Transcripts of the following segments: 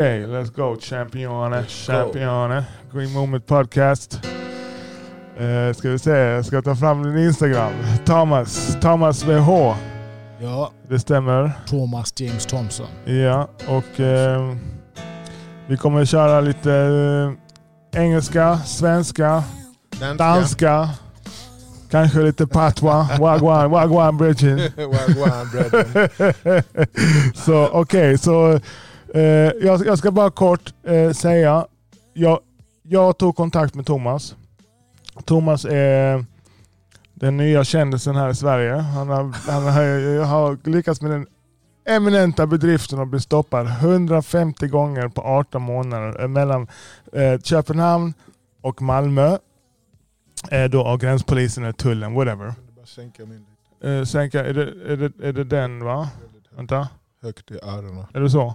Okay, let's go. Champione, champione. Green Moment Podcast. Uh, ska vi se, jag ska ta fram din Instagram. Thomas, Thomas VH. Ja, Det stämmer. Thomas James Thompson. Ja, och eh, vi kommer köra lite eh, engelska, svenska, danska. Kanske lite patwa. Wagwan, wagwan bridging. Wagwan, brethren. så okej, så eh, jag, jag ska bara kort eh, säga. Jag, jag tog kontakt med Thomas. Thomas är den nya kändisen här i Sverige. Han har, han har, har lyckats med den eminenta bedriften att bli stoppad 150 gånger på 18 månader eh, mellan eh, Köpenhamn och Malmö. Eh, då av gränspolisen eller tullen, whatever. Sänka min. Eh, sänka, är, det, är, det, är det den va? Vänta, Högt i öronen. är det så?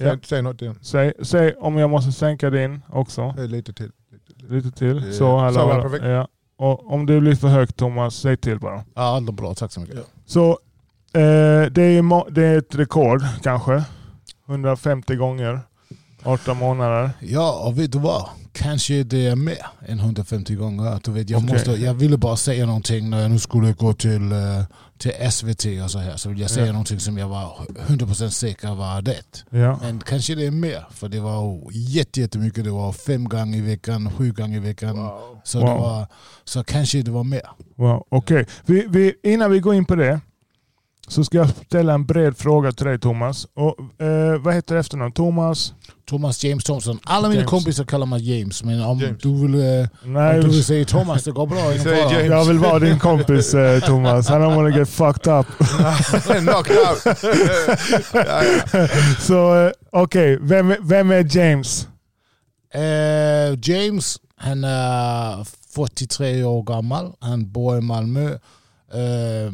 Säg, Ja. säg något igen. Säg, säg om jag måste sänka din också. Säg lite till. Lite, lite. Lite till. Ja. Så, hallå, Så, perfekt. Ja. Och om det blir för högt Thomas, säg till bara. Ja, allt är bra. Tack så mycket. Ja. Så eh, det, är, det är ett rekord kanske. 150 gånger. 18 månader. Ja, och vet du vad? Kanske det är mer än 150 gånger. Du vet, jag, Okej. måste, jag ville bara säga någonting när jag nu skulle gå till, eh, till SVT och så här. Så vill jag säga Ja. någonting som jag var 100% säker var rätt. Ja. Men kanske det är mer, för det var jätte- jättemycket. Det var fem gånger i veckan, sju gånger i veckan. Wow. Så, Wow. det var, så kanske det var mer. Wow. Okej, vi, vi, innan vi går in på det så ska jag ställa en bred fråga till dig Thomas. Och, eh, vad heter efternamn? Thomas? Thomas James Thompson. Alla mina James. kompisar kallar mig James, men om James. du vill, eh, Nej, om du vill säga Thomas, det går bra. James. jag vill vara din kompis eh, Thomas. I don't wanna get fucked up. Knocked out. Så eh, okej, vem, är- vem är James? Eh, James, han är 43 år gammal. Han bor i Malmö. Eh,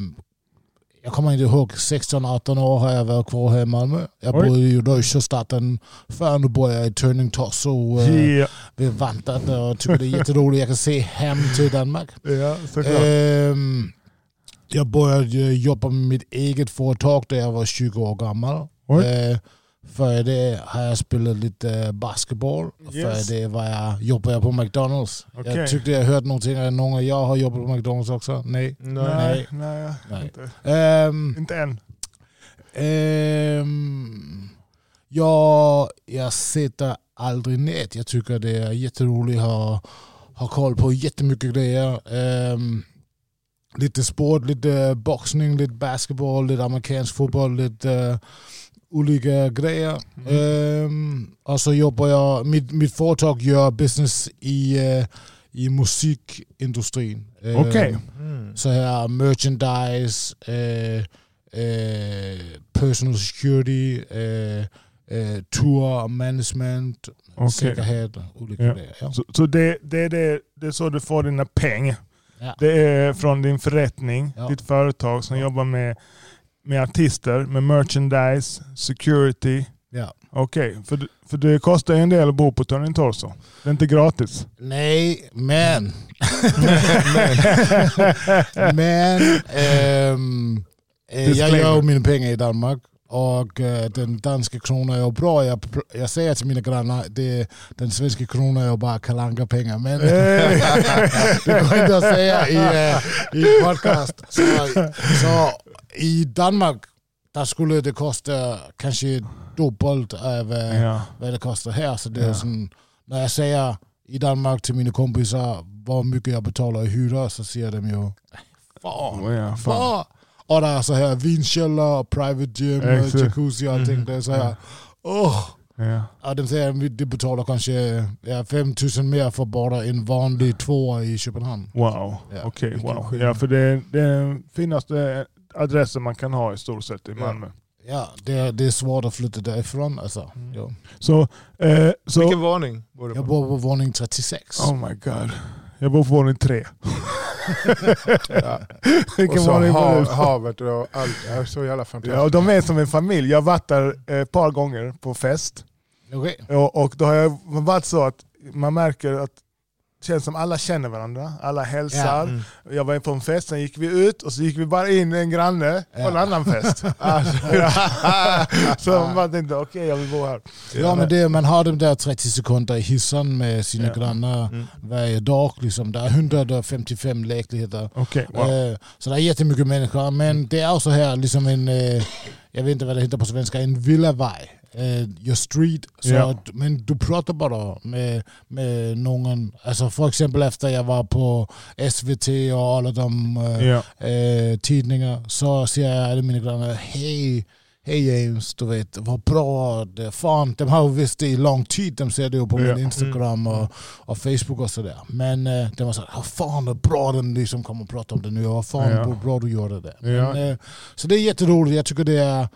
jag kommer inte ihåg, 16-18 år har jag varit kvar här i Malmö. Jag Oj. bodde i Sjöstaden förr. Nu bor jag i Turning Torso Yeah. vid Vantat och tycker det är jätteroligt. Jag kan se hem till Danmark. Ja, såklart. Ehm, jag började jobba med mitt eget företag när jag var 20 år gammal. Oj. Eh, Före det har jag spelat lite basketboll. Yes. Före det var jag, jobbade jag på McDonalds. Okej. Jag tyckte jag hört någonting någon av jag har jobbat på McDonalds också. Nej. Nej. nej, nej, Nej. Inte, Ehm, inte än. Ehm, jag, jag sitter aldrig nät. Jag tycker det är jätteroligt att ha, ha koll på jättemycket grejer. Ehm, lite sport, lite boxning, lite basketboll, lite amerikansk fotboll, lite eh, olika grejer. Ehm, och så jobbar jag, mitt, mitt företag gör business i, eh, i musikindustrin. Okej. Mm. så här merchandise, eh, eh, personal security, tour management, Okej. säkerhet, olika Ja. grejer. Ja. Så, så det, det, är det, det är så du får dina pengar. Ja. Det är från din förrättning, Ja. ditt företag som jobbar med, med artister, med merchandise, security. Ja. Okej, för, det- för det kostar ju en del att bo på Turning Torso. Det är inte gratis. Nej, men... men ehm, eh, jag gör mina pengar i Danmark. Och eh, den danska kronan är bra. Jag, jag säger till mina grannar det, den svenska kronan är bara kalanka pengar Men Hey. det går inte att säga i, eh, i podcast. Så, så i Danmark där skulle det kosta kanske dubbelt av ja. vad det kostar här. Så det Ja. är som, när jag säger i Danmark till mina kompisar vad mycket jag betalar i hyra så säger de ju fan, Oh, ja, fan. fan. Och där är så här vinkällare, private gym, Exakt. jacuzzi och allting. Det är så här, åh. Ja. Ja, de säger att de betalar kanske ja, 5 000 mer för bara en vanlig tvåa i Köpenhamn. Wow, Ja, okej. vilken wow. skillnad. Ja, för det är, det den finaste adressen man kan ha i stort sett i Ja. Malmö. Ja, det, är- det är svårt att flytta därifrån. Alltså. Ja. Så, eh, så Vilken varning bor du Jag på? bor på våning 36. oh my god. Jag bor på våning tre. Ja. Vilken Och så du? havet och allt. Det är så jävla fantastiskt. Ja, och de är som en familj. Jag har varit där ett par gånger på fest. Okej. Och, och då har jag varit så att man märker att känns som alla känner varandra, alla hälsar. Mm. Jag var på en fest, sen gick vi ut och så gick vi bara in en granne på en Ja. annan fest. Alltså, ja. Så man tänkte, okej jag vill bo här. Ja, men det, man har de där 30 sekunder i hissen med sina Ja. grannar Mm. varje dag. Liksom. Det är 155 lägenheter. Okej, wow. Eh, Så det är jättemycket människor. Men det är också här liksom en, eh, jag vet inte vad det heter på svenska, en villaväg. Eh, your street. Så Ja. att, men du pratar bara med, med någon. Alltså för exempel efter jag var på SVT och alla de eh, Ja. eh, tidningar så säger jag alla mina grannar hej Hej James, du vet, vad bra. Det, fan, de har visst det i lång tid. De ser det ju på Ja. min Instagram och, och Facebook och sådär. Men eh, de var såhär, vad fan är bra den liksom kommer prata om det nu. Vad fan Ja. vad bra du gjorde det. Men, eh, så det är jätteroligt. Jag tycker det är,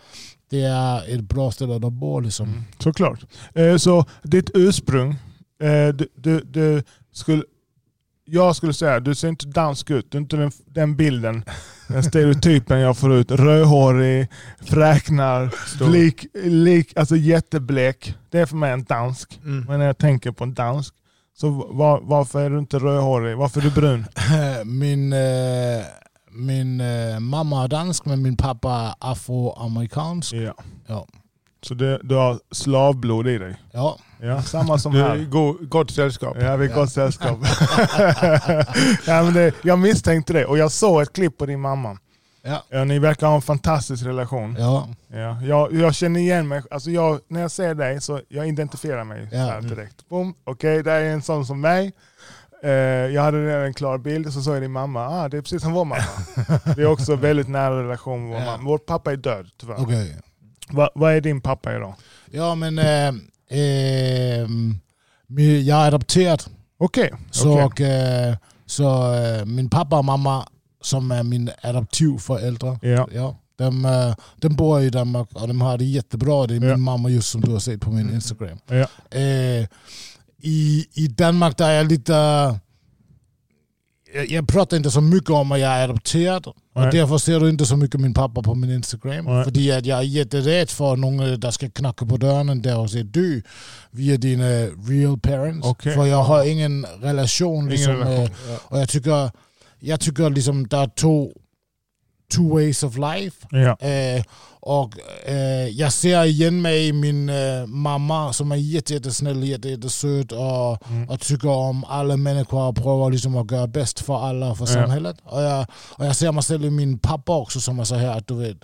det är ett bra ställe att bo liksom. Mm, såklart. Eh, så ditt ursprung, eh, du, du, du skulle, jag skulle säga, du ser inte dansk ut. Du är inte den, den bilden, den stereotypen jag får ut. Rödhårig, fräknar, lik, lik, alltså jätteblek. Det är för mig en dansk. Mm. Men när jag tänker på en dansk, så var, varför är du inte rödhårig? Varför är du brun? min eh, min eh, mamma är dansk men min pappa är afroamerikansk. Ja. Ja. Så du, du har slavblod i dig? Ja. Ja, samma som Du är här. go- gott sällskap. Ja, vi är Ja. gott sällskap. ja, men det, jag misstänkte det och jag såg ett klipp på din mamma. Ja. Ja, ni verkar ha en fantastisk relation. Ja. Ja, jag, jag känner igen mig. Alltså jag, när jag ser dig så jag identifierar mig Ja. så här direkt. Boom, okej, det är en sån som mig. Eh, jag hade redan en klar bild så såg jag din mamma. Ah, det är precis som vår mamma. Vi har också väldigt nära relation med vår mamma. Vår pappa är död tyvärr. Va, vad är din pappa idag? Ja men eh, eh, jag är adopterad. Okej, Så, okej. och, eh, så eh, min pappa och mamma som är min adoptivföräldrar. Ja. Ja, de, eh, de bor i Danmark och de har det jättebra. Det är min Ja. mamma just som du har sett på min. Instagram. Ja. I, I Danmark där är jag lite... Jag, jag pratar inte så mycket om att jag är adopterad. Nej. Och därför ser du inte så mycket min pappa på min Instagram. Nej. För att jag är jätterädd för någon där ska knacka på dörren där och säga du, vi är dina real parents. Okej. För jag har ingen relation. Liksom, Ingen relation. Med, och jag tycker, jag tycker liksom det är två two ways of life. Ja. Eh, och eh, jag ser igen mig i min eh, mamma som är jätte, jättesnäll, jätte, jättesöt och, Mm. och tycker om alla människor och prövar liksom att göra bäst för alla och för Ja. samhället. Och jag, och jag ser mig själv i min pappa också som är så här att du vet,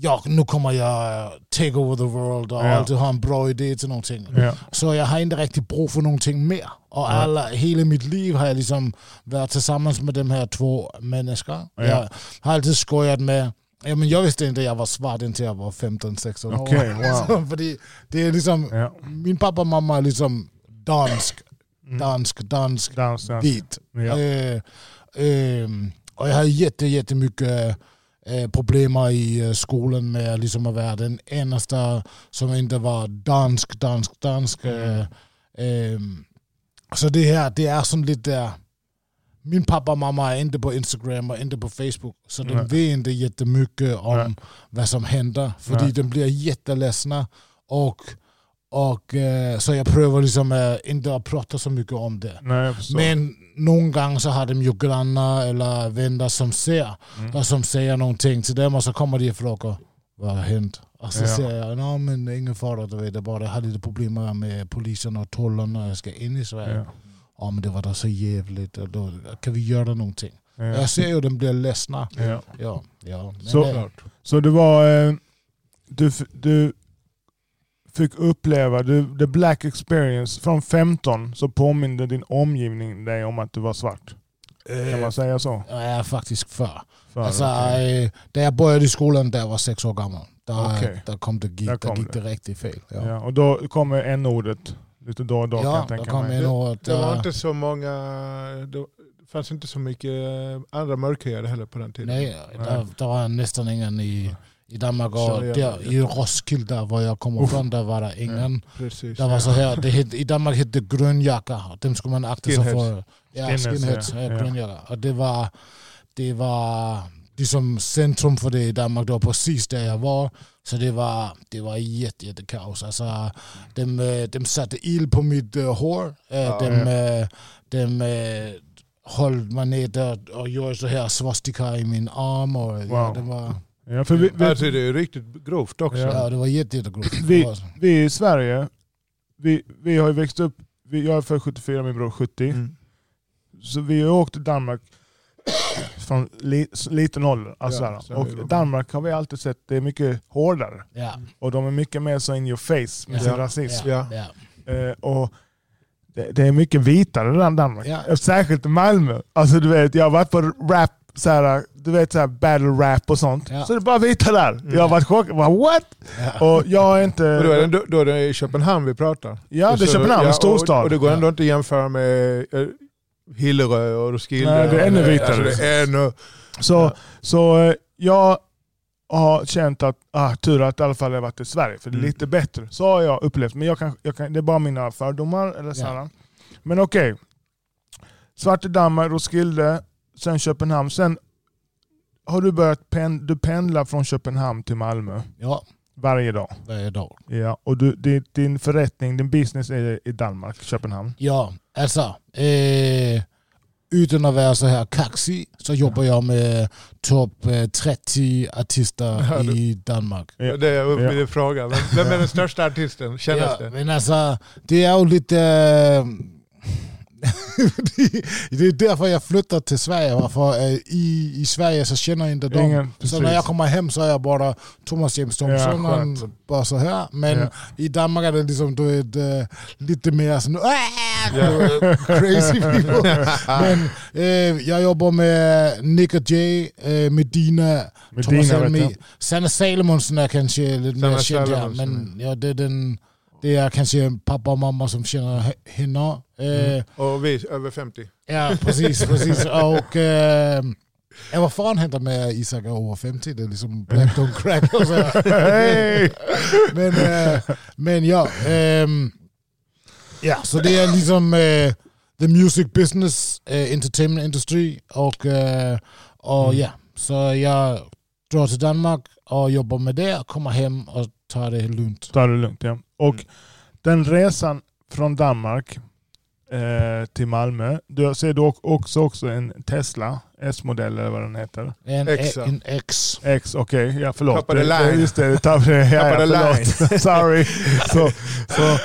ja nu kommer jag eh, take over the world och Ja. alltid ha en bra idé till någonting. Ja. Så jag har inte riktigt brug för någonting mer. Och alla, hela mitt liv har jag liksom varit tillsammans med de här två människorna. Ja. Jag har alltid skojat med Ja, men jag visste inte att jag var svart innan jag var 15-16 år. Okej, wow. Så, Fordi det är liksom, Ja. min pappa och mamma är liksom dansk, Mm. dansk, dansk, Dans, dans. vit. Ja. Eh, ehm, och jag har jätte, jättemycket eh, problem i eh, skolan med liksom att vara den enda som inte var dansk, dansk, dansk. Eh, ehm, så det här, det är sån lite... Min pappa och mamma är inte på Instagram och inte på Facebook. Så de Nej. vet inte jättemycket om Nej. vad som händer. För de blir jätteledsna. Och, och, eh, så jag prövar liksom eh, inte att prata så mycket om det. Nej. Men någon gång så har de ju grannar eller vänner som ser Mm. och som säger någonting till dem och så kommer de och frågar vad har hänt? Och så Ja. säger jag, nej men ingen fara, du vet, jag bara jag hade lite problem med polisen och tullen när jag ska in i Sverige. Ja. Ja men det var då så jävligt, och då kan vi göra någonting? Ja. Jag ser ju den blir ledsna. Ja. Ja, ja. Men Så- det- Så det var, eh, du, du fick uppleva, du, the black experience, från 15 så påminde din omgivning dig om att du var svart. Kan man säga så? jag är faktiskt för. För, Alltså, okej. eh, där jag började i skolan där jag var sex år gammal. Där, Okej. där, kom det, gick, Där där kom gick det riktigt fel. Ja, ja. och då kommer n-ordet lite då och då kan ja jag där tänka kom mig. år. Det var där- inte så många... Det fanns inte så mycket eh, andra mörkhyade heller på den tiden. Nej, där, där var nästan ingen i, i Danmark. Och jag- där, I Roskilde, var jag kommer Uff. från, där var det ingen. Precis. Det var så här, det het, I Danmark hette det grönjacka. Dem skulle man akta sig för. Ja, Skinheads, ja. Ja, Ja. grönjacka. Och det var, det var liksom centrum för det i Danmark. Det var precis där jag var. Så det var, det var jätte, jätte kaos. Alltså, de, eh, de satte ild på mitt uh, hår. Uh, Ja. de uh, de uh, höll mig ner och gjorde så här svastika i min arm. Och, ja, Wow. det var, Ja, för vi, vi, Alltså det är riktigt grovt också. Ja. ja, det var jätte, jättegrovt. Vi- var- vi i Sverige, vi, vi har ju växt upp, vi, jag är född 74, min bror 70. Mm. Så vi har åkt till Danmark från li, liten ålder. Alltså Ja, och. Danmark har vi alltid sett, det är mycket hårdare. Ja, Och de är mycket mer så in your face med Ja. sin rasism. Ja. ja. Eh, och det, det är mycket vitare än Danmark. Ja. Särskilt Malmö. Alltså du vet, jag har varit på rap, så här, du vet så här battle rap och sånt. Ja. Så det är bara vita där. Jag har varit chockad. Bara, What? ja. Och jag är inte... Då, är det, då är det i Köpenhamn vi pratar. ja, det är Köpenhamn, en storstad. Och, och det går ändå inte att jämföra med eh, Hillerö och Roskilde. Nej, det är ännu vitare. Alltså, det är ännu, Så, Ja. så eh, jag har känt att, ah, tur att i alla fall jag varit i Sverige, för det är Mm. lite bättre. Så har jag upplevt, men jag kan, jag kan, det är bara mina fördomar. Eller så Ja. här. Men okej. Svartedammar, Roskilde, sen Köpenhamn. Sen har du börjat pen, du pendlar från Köpenhamn till Malmö ja, varje dag. varje dag. Ja, och du, din, din förrättning, din business är i Danmark, Köpenhamn. Ja, alltså. Eh, utan att vara så här kaxig så jobbar jag med topp eh, 30 artister Ja, du- i Danmark. Ja. Det är uppe Ja. fråga. Vem, vem är den största artisten? Kännes Ja, det? men alltså, det är ju lite... det är därför jag flyttar till Sverige. För eh, i, i Sverige så känner jag inte dem. Ingen, Så när jag kommer hem så är jag bara Thomas James Thompson. Ja, bara så här. Men Ja. i Danmark är det liksom, du vet, eh, lite mer sån, Ja. crazy people. Men eh, jag jobbar med Nick och Jay, eh, Medina, Thomas Medina vet Elmi. jag. Sanna Salomonsen är kanske lite Sanna mer känd, ja, men ja, det, är den, det är kanske pappa och mamma som känner he- henne. Eh, Och vi över 50. Ja, precis. precis. Och, eh, vad fan händer med Isak över 50? Det är liksom black don't crack. Och så. Men, eh, men ja, ehm, ja, så det är liksom eh, the music business, eh, entertainment industry och, eh, och Mm. ja, så jag drar till Danmark och jobbar med det, kommer hem och tar det lugnt. Ta det lugnt ja. Och Mm. den resan från Danmark eh, till Malmö, du ser du också, också en Tesla S-modell eller vad den heter. En, Exa. en X. X, okej, ja förlåt. Tappade Det- line. Just det, tappade, ja, ja, Tappade förlåt. Sorry. Så, så,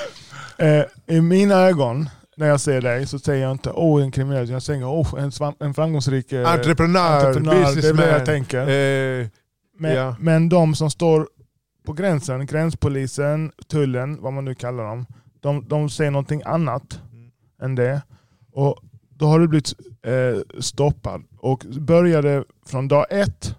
eh, I mina ögon, när jag ser dig, så säger jag inte åh en kriminell, jag säger åh en, svam- en framgångsrik eh, Entreprenör, entreprenör. Det är businessman. det jag tänker. Eh, Men, Ja. men de som står på gränsen, gränspolisen, tullen, vad man nu kallar dem, de, de säger någonting annat Mm. än det. Och då har du blivit eh, stoppad. Och började från dag ett,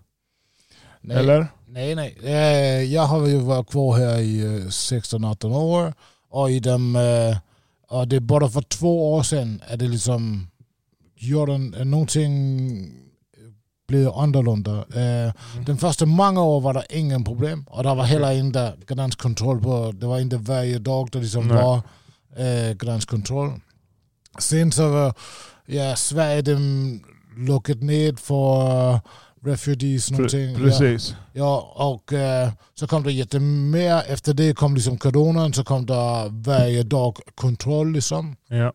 Nej. eller? Nej, nej. Eh, Jag har ju varit kvar här i eh, 16-18 år och i dem, eh, och det är bara för två år sedan är det liksom gjorde en- någonting blev annorlunda. Eh, Den första många år var det ingen problem och det var heller inte gränskontroll på, det var inte varje dag det liksom Nej. var eh, gränskontroll. Sen så var ja, Sverige de lockat ner för refugees någonting. Pre- Ja. precis. Ja, och eh, så kom det jättemer. Efter det kom liksom coronan, så kom det varje dag kontroll liksom. Ja.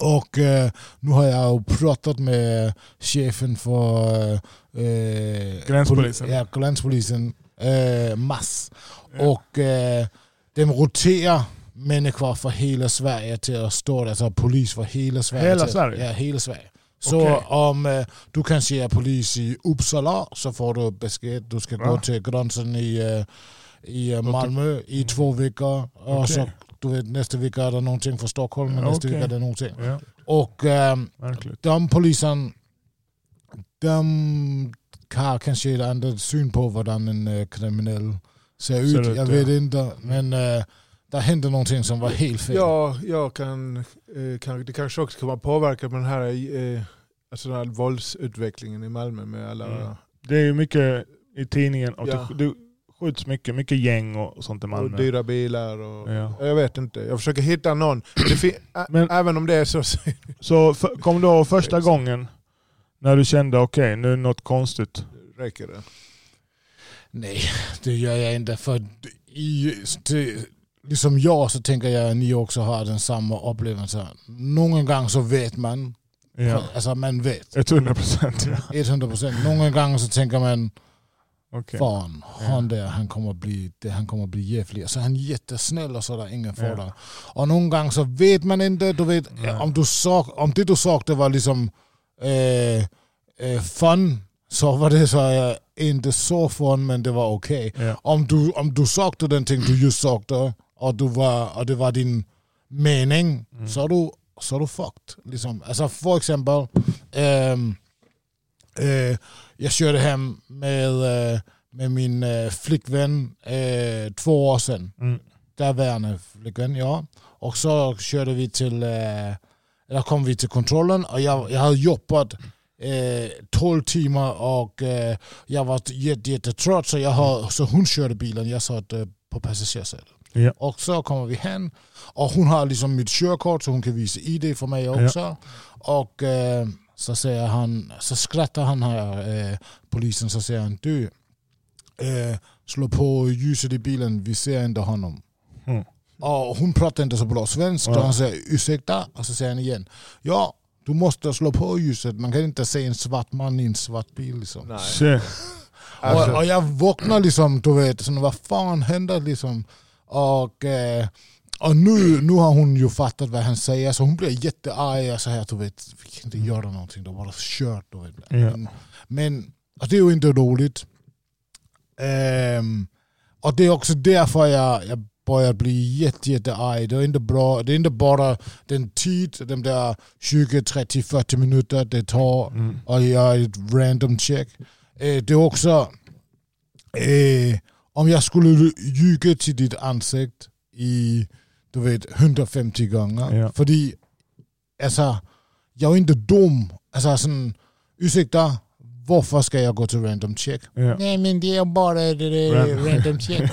Och eh, nu har jag pratat med chefen för eh, Gränspolisen. poli- ja, gränspolisen, eh, Mass. Ja. Och eh, de roterar människor för hela Sverige till att stå där, alltså polis för hela Sverige. Hela till, Sverige? Ja, hela Sverige. Så Okej. om eh, du kanske är polis i Uppsala så får du besked. Du ska gå Ja. till gränsen i, eh, i Malmö i två veckor. Och Okej. så du vet, nästa vecka är det någonting för Stockholm och Ja, nästa okej. vecka är det någonting. Ja, Och verkligt. de polisen, de har kanske ett annat syn på hur en eh, kriminell ser ut. Ut, jag ja. vet inte, men eh, det hände någonting som var helt fel. Ja, jag kan, eh, kan, det kanske också kan vara påverkat med den här, eh, alltså den här våldsutvecklingen i Malmö med alla... Mm. Det är ju mycket i tidningen, och Ja. det skjuts mycket, mycket gäng och sånt i Och Malmö. dyra bilar och... Ja. Jag vet inte, jag försöker hitta någon. Men- även om det är så... Så för, kom då första gången när du kände okej, nu är det något konstigt. räcker det. Nej, det gör jag inte. För i, det, liksom jag så tänker jag att ni också har den samma upplevelse. Någon gång så vet man. Ja. Alltså man vet. 100 procent. Ja. 100 procent. Någon gång så tänker man Okej. fan, han där han kommer bli, det, han kommer bli jävlig. Alltså han är jättesnäll och sådär, ingen fara. Ja. Och någon gång så vet man inte, du vet, Nej. om, du sak, om det du sagde var liksom eh, eh, fun, så var det så här, inte så fun men det var okej. Ja. Om du, om du sagde den ting du just sagde, och, du var, och det var din mening, Mm. så, är du, så är du fucked. Liksom. Alltså för exempel, ehm, eh, jag körde hem med, eh, med min eh, flickvän eh, två år sedan. Mm. Därvarande flickvän, ja. Och så körde vi till, eller kom vi till kontrollen och jag, jag hade jobbat eh, 12 timmar och jag var jätte, jättetrött så, jag har, så hon körde bilen, jag satt på passagerarsätet. Ja. Och så kommer vi hem och hon har liksom mitt körkort så hon kan visa ID för mig också. Och eh, så säger han, så skrattar han här, eh, polisen, så säger han du, eh, slå på ljuset i bilen, vi ser inte honom. Mm. Och hon pratar inte så bra svenska, Ja. han säger ursäkta, och så säger han igen, ja du måste slå på ljuset, man kan inte se en svart man i en svart bil. Liksom. Nej. Shit. Alltså, Och, och jag vaknar liksom, du vet, så vad fan händer liksom? Och, eh, och nu, nu har hon ju fattat vad han säger, så hon blir jättearg och så här, du vet, vi kan inte göra någonting, de har bara kört. Du vet. Ja. Men, och det är ju inte roligt. Ehm, och det är också därför jag, jag börjar bli jätte, jättearg. Det är inte bra. Det är inte bara den tid, de där 20, 30, 40 minuter det tar Mm. och göra ett random check. Eh, det är också, eh, om jag skulle ljuga till ditt ansikte i du vet, 150 gånger. Ja. För alltså, jag är inte dum. Alltså, sådan, ursäkta, varför ska jag gå till random check? Ja. Nej men det är bara det, det, Ran- random check.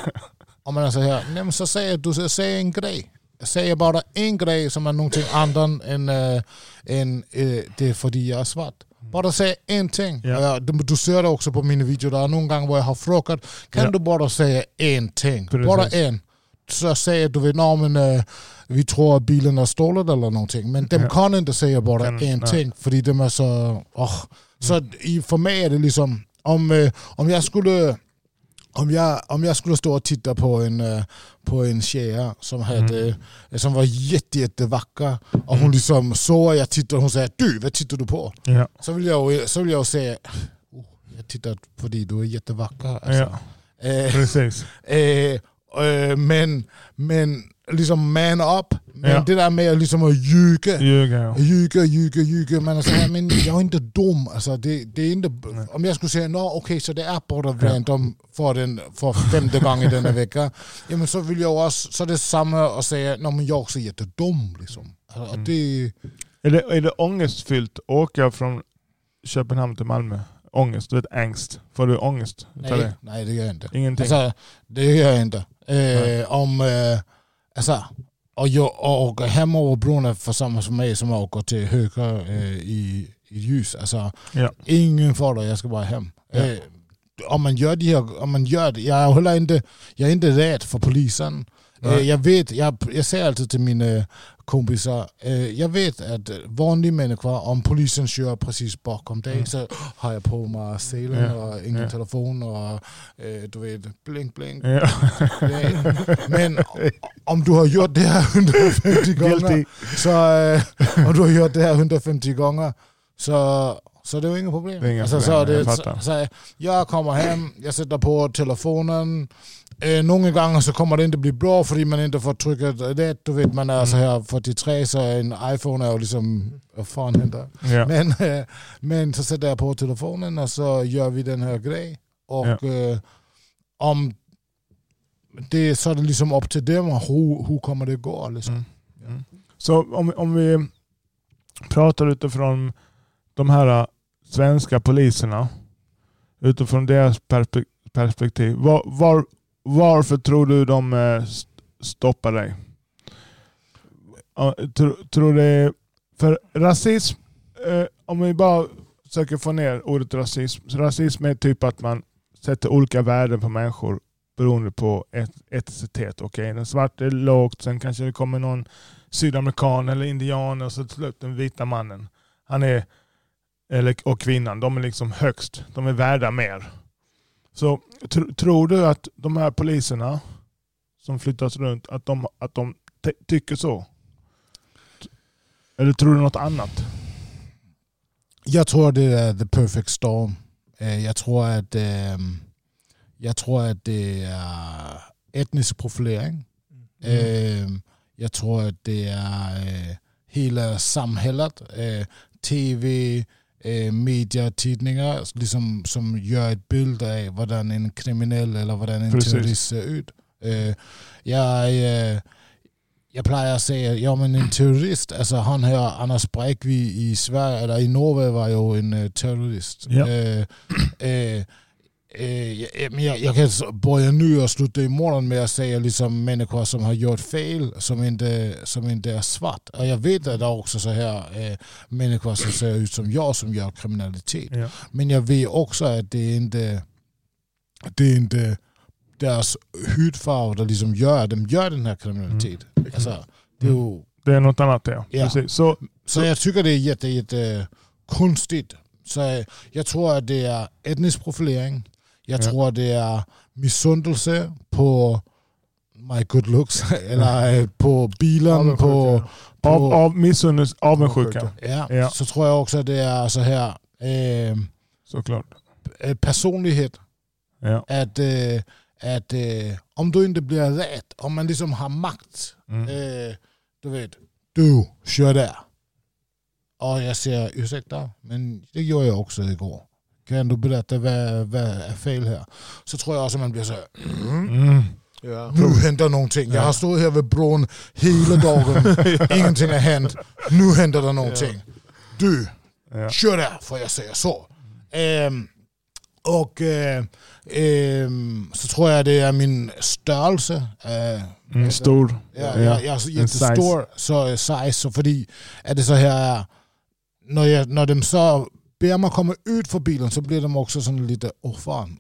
Om man är så här, nej men så säger du säger en grej. Jag säger bara en grej som är någonting annat än, äh, än äh, det är för jag är svart. Bara säga en ting. Ja. Du, du ser det också på mina videor, där är någon gång jag har frågat, kan Ja. du bara säga en ting? Precis. Bara en. Så säger du, vet, "Nå, men, äh, vi tror att bilen är stulen eller någonting. Men de Ja. kan inte säga bara en nej. ting, för de är så... åh. Så i, för mig är det liksom, om, eh, om jag skulle om jag, om jag skulle stå och titta på en, eh, på en tjej som, hade, eh, som var jätte, jättevacker och hon liksom såg jag tittade och hon säger du, vad tittar du på? Ja. Så vill jag, så vill jag säga, oh, jag tittar på dig, du är jättevacker. Alltså. Ja. Eh, Precis. eh, eh, men, men liksom man up. Men Ja. det där med liksom att ljuga. Ljuga ja. Ljuga, ljuga, ljuga. Men, alltså, men jag är inte dum. Alltså, det, det är inte, om jag skulle säga nå okej så det är bara random för, den, för femte gången denna vecka. Ja, men så vill jag också, så är det samma att säga nå men jag är också jättedum. Liksom. Alltså, Mm. det, Är det, är det ångestfyllt att åka från Köpenhamn till Malmö? Ångest, du vet ängst. Får du ångest nej, det? nej det gör jag inte. Ingenting? Alltså, det gör jag inte. Eh, om, eh, alltså, och jag och åker hem över bron är för samma som mig som åker till höger eh, i, i ljus. Alltså, Ja. Ingen fara, jag ska bara hem. Ja. Eh, om man gör det här, om man gör det, jag är heller inte, jag är inte rädd för polisen. Eh, jag vet, jag, jag säger alltid till mina kompisar, eh, jag vet att vanliga människor, om polisen kör precis bakom dig Mm. så har jag på mig selen Ja. och ingen Ja. telefon och eh, du vet, blink blink. Ja. Men om du har gjort det här 150 gånger, så, eh, om du har gjort det här 150 gånger så, så det är inga problem. Inga alltså, problem, så jag det, fattar. så, så, jag kommer hem, jag sätter på telefonen. Eh, några gånger så kommer det inte bli bra för man inte får trycka rätt. Du vet man är så här 43 så en iPhone är ju liksom, vad fan händer? Ja. Men, eh, men så sätter jag på telefonen och så gör vi den här grejen. Och Ja. eh, om det, så är det liksom upp till dem hur, hur kommer det gå. Liksom. Mm. Mm. Så om, om vi pratar utifrån de här äh, svenska poliserna, utifrån deras perspe- perspektiv. Var, var, varför tror du de eh, stoppar dig? Tror, tror det för rasism, eh, om vi bara försöker få ner ordet rasism. Så rasism är typ att man sätter olika värden på människor beroende på et etnicitet. Okay, den svarta är lågt, sen kanske det kommer någon sydamerikan eller indian och så till slut den vita mannen. Han är, eller, och kvinnan, de är liksom högst. De är värda mer. Så tr tror du att de här poliserna som flyttas runt, att de, att de tycker så? Eller tror du något annat? Jag tror det är the perfect storm. Eh, jag tror att, ehm, jag tror att det är etnisk profilering. Mm. Jag tror att det är eh, hela samhället, eh, tv, media, tidningar liksom, som gör ett bild av hur en kriminell eller hur en Precis. terrorist ser ut. Jag jag plejer säga, ja men en terrorist, alltså han här Anders Breivik i Sverige, eller i Norge var ju en uh, terrorist. Ja. Uh, uh, uh, jag, jag, kan börja nu och sluta imorgon med att säga liksom människor som har gjort fel som inte, som inte är svart. Och jag vet att det är också så här uh, människor som ser ut som jag som gör kriminalitet. Ja. Men jag vet också att det inte, det är inte deras hudfärg der ligesom gör att de gör den här kriminaliteten. Mm. Alltså, det, är ju, det är något annat ja. ja. Så, så, så jag tycker det är jätte, jätte konstigt. Så jag tror att det är etnisk profilering. Jag ja. tror det är missundelse på my good looks, eller på bilen, på... på av, av missunnelse, avundsjuka. Ja, ja, så tror jag också att det är så här... Eh, Såklart. Personlighet. Ja. Att... Eh, att eh, om du inte blir rätt, om man liksom har makt, mm. eh, du vet, du kör där. Och jag säger ursäkta, men det gjorde jag också igår. Kan du berätta vad, vad är fel här? Så tror jag också man blir så här, mm. Mm. Ja. Nu händer någonting. Jag har stått här vid bron hela dagen, ingenting har hänt. Nu händer det någonting. Du, ja. kör där, får jag säga så. Um, och eh, eh, så tror jag det är min störelse. Eh, mm, stor. Ja, ja. Jag, jag är jättestor så, size. Så fordi är det så här, när, jag, när de så ber mig komma ut för bilen så blir de också sån lite, åh fan.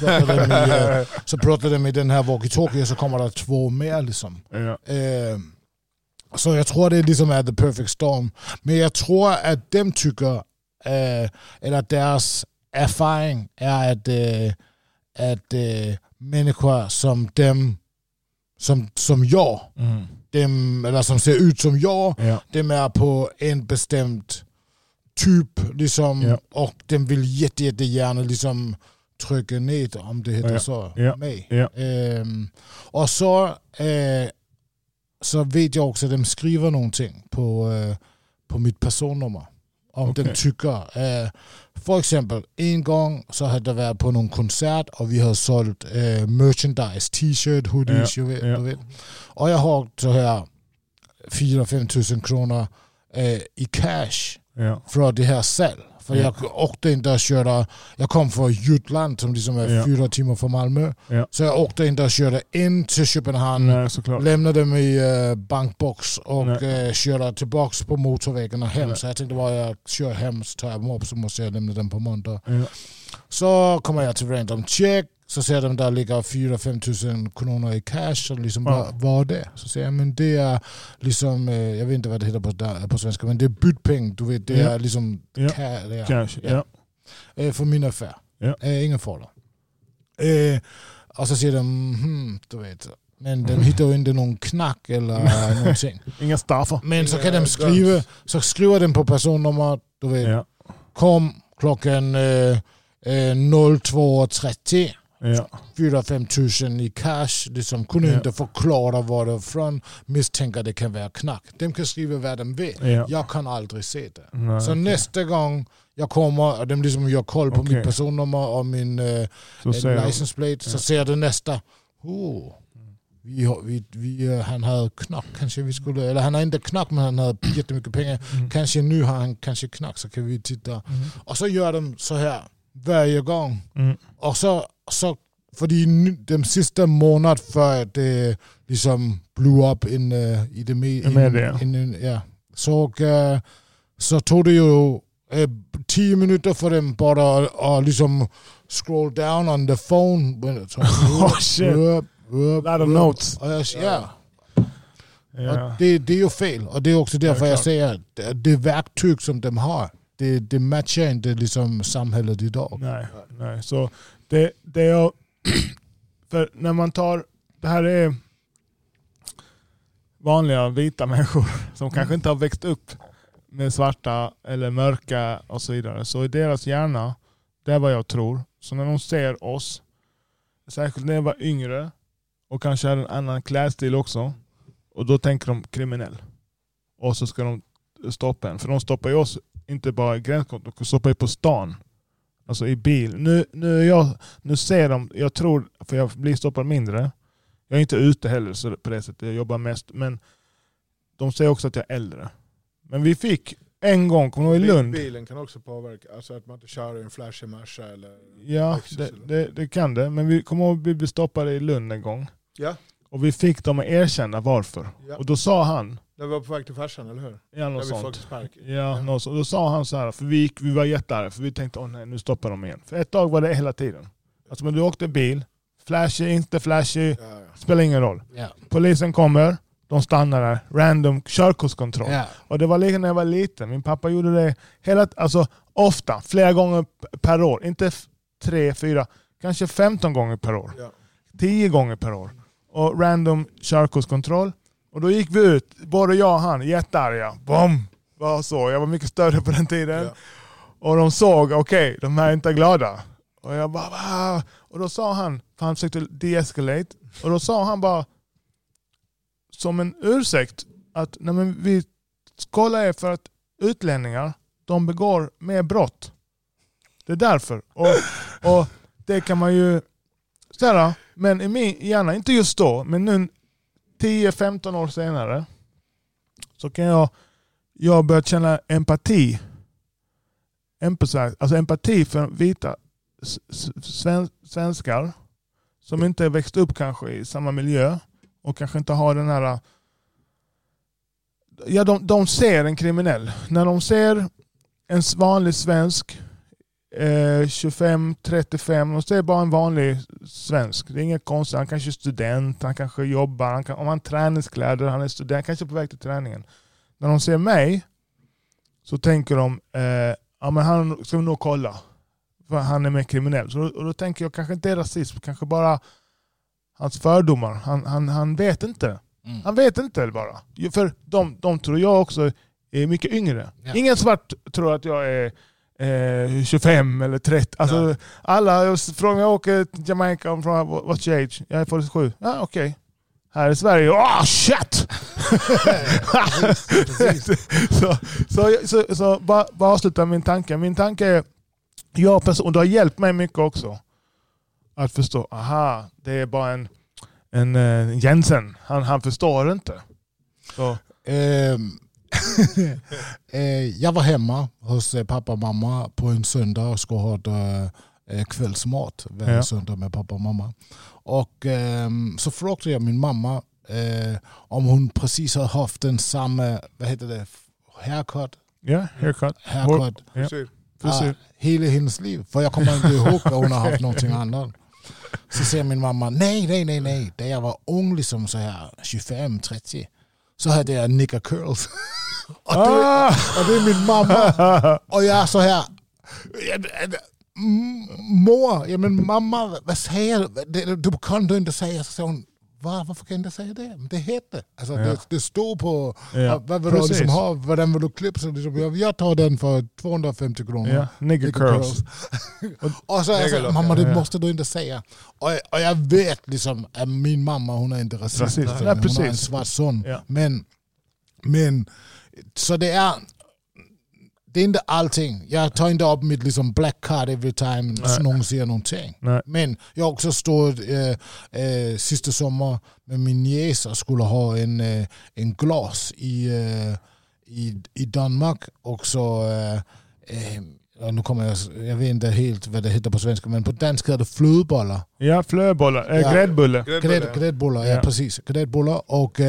Så pratar, de i, så pratar de i den här walkie-talkie och så kommer det två mer liksom. Ja. Eh, så jag tror det liksom är the perfect storm. Men jag tror att de tycker, eh, eller deras erfaring är att, äh, att äh, människor som dem, som, som jag, mm. dem, eller som ser ut som jag, ja. de är på en bestämd typ liksom, ja. och de vill jätte, jättegärna liksom, trycka ner, om det heter ja. så, ja. mig. Ähm, och så, äh, så vet jag också att de skriver någonting på, äh, på mitt personnummer. Om okay. de tycker. Äh, för exempel, en gång så hade det varit på någon konsert och vi hade sålt merchandise, t-shirt, hoodies, ja, vet, ja. vet. Och jag har så här 4-5 tusen kronor i cash ja. för det här sälj. För ja. jag åkte inte och körde, jag kom från Jutland som liksom är ja. fyra timmar från Malmö. Ja. Så jag åkte inte och körde in till Köpenhamn, Nej, lämnade dem i uh, bankbox och uh, körde tillbaka på motorvägen och hem. Nej. Så jag tänkte bara jag kör hem så tar jag upp så måste jag lämna dem på måndag. Så kommer jag till random check, så ser de där ligger 4-5 tusen kronor i cash. Och liksom, ja. vad, vad är det? Så säger jag, men det är liksom, eh, jag vet inte vad det heter på, på svenska, men det är bytpeng. Du vet, det ja. är liksom ja. Ca det är, cash. Ja. Eh, för min affär. Ja. Eh, ingen fara. Eh, och så säger de, hmm, du vet, men de hittar ju inte någon knack eller någonting. Inga staffer. Men så kan de skriva, så skriver de på personnummer, du vet, kom klockan eh, 02.30 Ja. 4-5 tusen i cash, liksom kunde ja. inte förklara var det från, misstänker det kan vara knack. De kan skriva vad de vill, ja. jag kan aldrig se det. Nej, så okay. nästa gång jag kommer, och de liksom gör koll på okay. mitt personnummer och min uh, license plate, så ser det nästa, oh, vi, vi, vi, uh, han hade knack, kanske vi skulle, eller han har inte knack men han hade jättemycket pengar. Mm. Kanske nu har han kanske knack så kan vi titta. Mm. Och så gör de så här varje gång. Mm. Och så så, fordi den sidste måned før det ligesom blew up in, uh, i det med, in, in, in, ja, så, uh, så tog det jo Eh, tio minuter för dem bara att liksom scroll down on the phone. Oh, shit. Upp, upp, Lot of notes. Jag- Ja. Det, det är ju fel. Och det är också därför Ja, jag klart. säger det, det verktyg som de har, det, det matchar inte liksom samhället idag. Nej, nej. Så det, det jag... För när man tar... Det här är vanliga vita människor som kanske inte har växt upp med svarta eller mörka och så vidare. Så i deras hjärna, det är vad jag tror. Så när de ser oss, särskilt när jag var yngre och kanske hade en annan klädstil också, och då tänker de kriminell. Och så ska de stoppa en. För de stoppar ju oss inte bara i gränskontroll, de stoppar ju på stan. Alltså i bil. Nu, nu, jag, nu ser de, jag tror, för jag blir stoppad mindre. Jag är inte ute heller så på det sättet, jag jobbar mest. Men de säger också att jag är äldre. Men vi fick en gång, kommer du ihåg i Lund? Bilen kan också påverka, alltså att man inte kör i en flashig Merca eller... Ja, det, det, det kan det. Men vi kommer ihåg att vi blev stoppade i Lund en gång. Ja, Och vi fick dem att erkänna varför. Ja. Och då sa han, när vi var på väg till farsan, eller hur? ja, något sånt. Ja, Ja. något sånt. Då sa han så här, för vi, gick, vi var jättearga, för vi tänkte åh nej, nu stoppar de igen. För ett tag var det hela tiden. Alltså men du åkte bil, flashy, inte flashy, Ja, ja. spelar ingen roll. Ja. Polisen kommer, de stannar där, random körkortskontroll. Ja. Och det var likadant när jag var liten. Min pappa gjorde det hela, alltså ofta, flera gånger per år. Inte tre, fyra, kanske 15 gånger per år. Ja. 10 gånger per år. Och random körkortskontroll. Och då gick vi ut, både jag och han, jättearga. Bom! Var så. Jag var mycket större på den tiden. Ja. Och de såg, okej, de här är inte glada. Och jag bara, Va? Och då sa han, för han försökte de-escalate, och då sa han bara som en ursäkt att nej men vi kollar er för att utlänningar, de begår mer brott. Det är därför. Och, och det kan man ju ställa, men i min hjärna, inte just då, men nu 10-15 år senare så kan jag, jag börja känna empati. Empathize, alltså empati för vita svenskar som inte växt upp kanske i samma miljö och kanske inte har den här... Ja, de, de ser en kriminell. När de ser en vanlig svensk, eh, 25-35, de ser bara en vanlig svensk. Det är inget konstigt. Han kanske är student, han kanske jobbar, han kan, om han träningskläder, han är student, kanske på väg till träningen. När de ser mig så tänker de, eh, ja men han ska vi nog kolla. För han är mer kriminell. Så, och då tänker jag kanske inte är rasism, kanske bara hans fördomar. Han, han, han vet inte. Mm. Han vet inte bara. För de, de tror jag också är mycket yngre. Ja. Ingen svart tror att jag är eh, 25 eller 30. Alltså, alla jag s- frågar jag åker till Jamaica frågar "What- what's your age? Jag är 47. Ja, okej. Här i Sverige, ah shit! så, så, så, så bara, bara avsluta min tanke. Min tanke är, jag person, och det har hjälpt mig mycket också. Att förstå, aha, det är bara en, en uh, Jensen. Han, han förstår inte. Så, eh, jag var hemma hos eh, pappa och mamma på en söndag och skulle ha eh, eh, kvällsmat varje Ja. söndag med pappa och mamma. Och ehm, så frågade jag min mamma eh, om hon precis har haft den samma, vad heter det, haircut? ja, haircut. haircut Ja. Frisyr. Frisyr. ah, hela hennes liv. För jag kommer inte ihåg att hon har haft någonting annat. Så säger min mamma, nej, nej, nej, nej. När jag var ung, liksom så här 25-30, så hade jag nicka curls. och, det, Ah! och det är min mamma. Och jag är så här, "Mm, mor, ja, men mamma, vad säger du? Det- Du kan du inte säga så. hon, Va, varför kan jag inte säga det? Men Det heter. Alltså, Ja. det, det står på Ja, vad vill du liksom precis. ha, vad den vill du klippa. Liksom, jag, jag tar den för 250 kronor. Ja, nigger Nigger curls. och så är jag så, Negerlock, mamma det ja. måste du inte säga. Och, och jag vet liksom att min mamma hon är inte rasist. Ja, hon har en svart son. Ja. Men, men så det är det är inte allting. Jag tar inte upp mitt liksom black card every time Nej. någon säger någonting. Nej. Men jag har också stått eh, eh, sista sommar med min niece och skulle ha en, eh, en glas i, i, i Danmark. Och så, ja, nu kommer jag, jag vet inte helt vad det heter på svenska, men på danska heter det flödbollar. Ja, flöbollar. Äh, Ja. Gräddbulle. Gräddbulle, Grädd, gräddbollar, ja. Ja. precis. Gräddbollar. Och,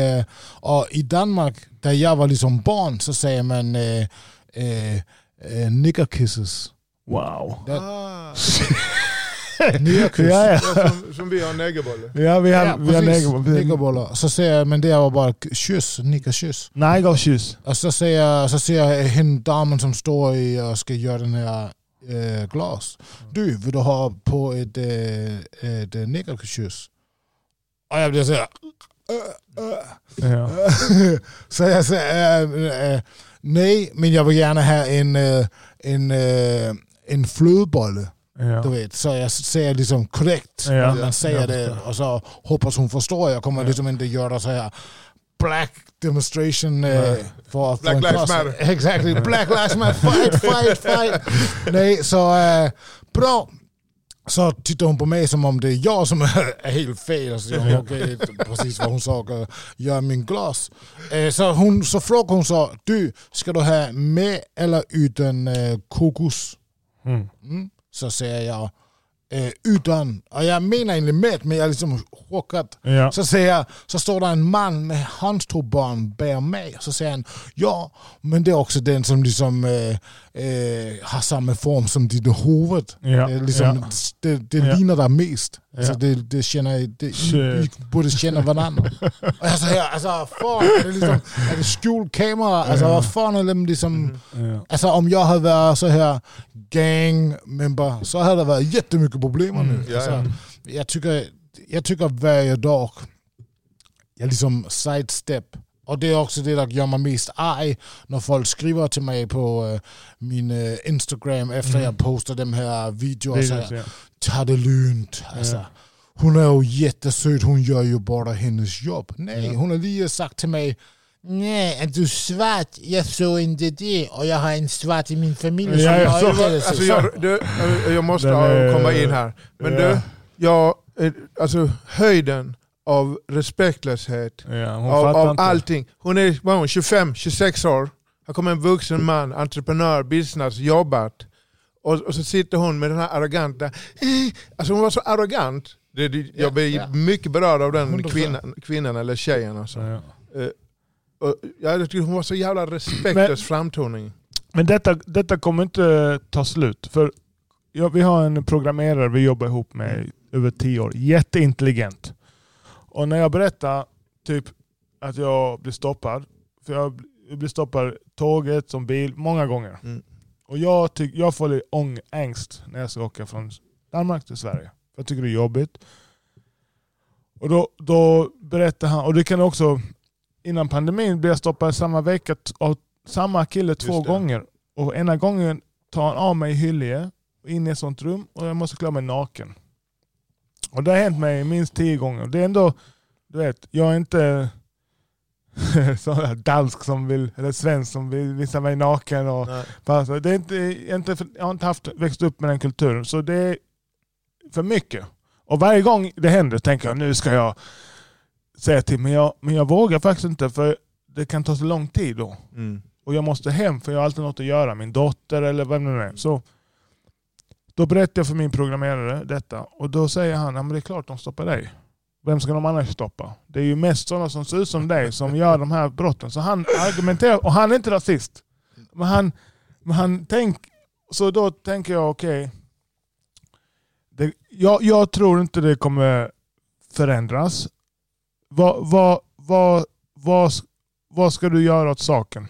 och i Danmark, där jag var liksom barn, så säger man eh, eh, Uh, nigger kisses. Wow. Det, Ah. Ja, ja. ja, som, som vi har negerbolle. ja vi har, Ja, vi har precis. negerboll. Niggerbollar. Så säger jag, men det var bara kyss, nickerkyss. Negerkyss. Och så ser jag, så ser jag henne damen som står i och ska göra den här eh, glas. Du, vill du ha på ett, eh, ett eh, nickerkyss? Och jag blir så här... Ja. så jag säger, äh, äh, nej, men jag vill gärna ha en, äh, en, äh, en flödbolle. Ja. Du vet, så jag säger liksom korrekt Ja. man säger det och så hoppas hon förstår. Jag kommer Ja. liksom inte göra så här black demonstration eh, för, Black en lives matter. Exactly, black lives matter, fight, fight, fight. Nej, så äh, bra. Så tittar hon på mig som om det är jag som är helt fel. Och så säger hon, okej, precis vad hon sa, gör min glas. Eh, så, hon, så frågar hon så, du, ska du ha med eller utan eh, kokos? Mm. Mm. Så säger jag eh, utan, och jag menar inte med, men jag är liksom chockad. Ja. Så säger jag, så står det en man med hans två barn bär mig. Så säger han, ja, men det är också den som liksom eh, har samma form som ditt huvud. Ja. Det, liksom, Ja. det, det Ja. lignar dig mest. Alltså Ja. det, det känner, det, I. I borde känna varandra. jag säger, alltså fan, är det, liksom, är det skjult kamera? Alltså vad fan är det liksom... Ja. Alltså om jag hade varit så här gang member så hade det varit jättemycket problem nu. Mm, ja, alltså, ja. jag, tycker, jag tycker varje dag, jag liksom sidestep. Och det är också det som gör mig mest arg när folk skriver till mig på eh, min eh, Instagram efter Mm. jag postar de här videorna. Ja. ta det lugnt. Alltså, Ja. Hon är ju jättesöt, hon gör ju bara hennes jobb. Nej, Ja. hon har lige sagt till mig, nej, är du svart? Jag såg inte det och jag har en svart i min familj Ja, som ja, så- överlevelse." Alltså jag, du, jag måste Den är- komma in här. Men Ja. du, jag, alltså höjden av respektlöshet Ja, hon av, av inte. allting. Hon är vad är hon, 25-26 år. Här kommer en vuxen man, entreprenör, business, jobbat. Och, och så sitter hon med den här arroganta... "Eh." Alltså hon var så arrogant. Det, det, jag Ja, blir ja. mycket berörd av den 100%. kvinnan, kvinnan eller tjejen. Alltså. Ja. Eh, och jag tycker hon var så jävla respektlös framtoning. Men detta, detta kommer inte ta slut. För ja, vi har en programmerare vi jobbar ihop med över tio år. Jätteintelligent. Och när jag berättar typ att jag blir stoppad. För jag blir stoppad tåget som bil många gånger. Mm. Och jag, tyck, jag får lite ångest när jag ska åka från Danmark till Sverige. För jag tycker det är jobbigt. Och då, då berättar han, och det kan också, innan pandemin blev jag stoppad samma vecka av samma kille två det. gånger. Och ena gången tar han av mig Hyllie in i ett sånt rum och jag måste klä mig naken. Och det har hänt mig minst tio gånger. Det är ändå, du vet, jag är inte där dansk som vill, eller svensk som vill visa mig naken. Och. Alltså, det är inte, jag, inte, jag har inte haft, växt upp med den kulturen, så det är för mycket. Och varje gång det händer tänker jag nu ska jag säga till, men jag, men jag vågar faktiskt inte för det kan ta så lång tid då. Mm. Och jag måste hem för jag har alltid något att göra, min dotter eller vem det nu är. Så då berättar jag för min programmerare detta och då säger han, att det är klart de stoppar dig. Vem ska de annars stoppa? Det är ju mest sådana som ser ut som dig som gör de här brotten. Så han argumenterar, och han är inte rasist. Men han, men han tänk, så då tänker jag okej, det- jag, jag tror inte det kommer förändras. Vad, vad, vad, vad, vad ska du göra åt saken?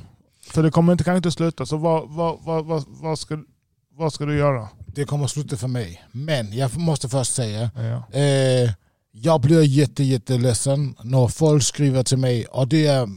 För det kommer inte, kan inte sluta, så vad, vad, vad, vad, vad, ska, vad ska du göra? Det kommer sluta för mig. Men jag måste först säga, Ja. eh, jag blir jätte, jätteledsen när folk skriver till mig och det är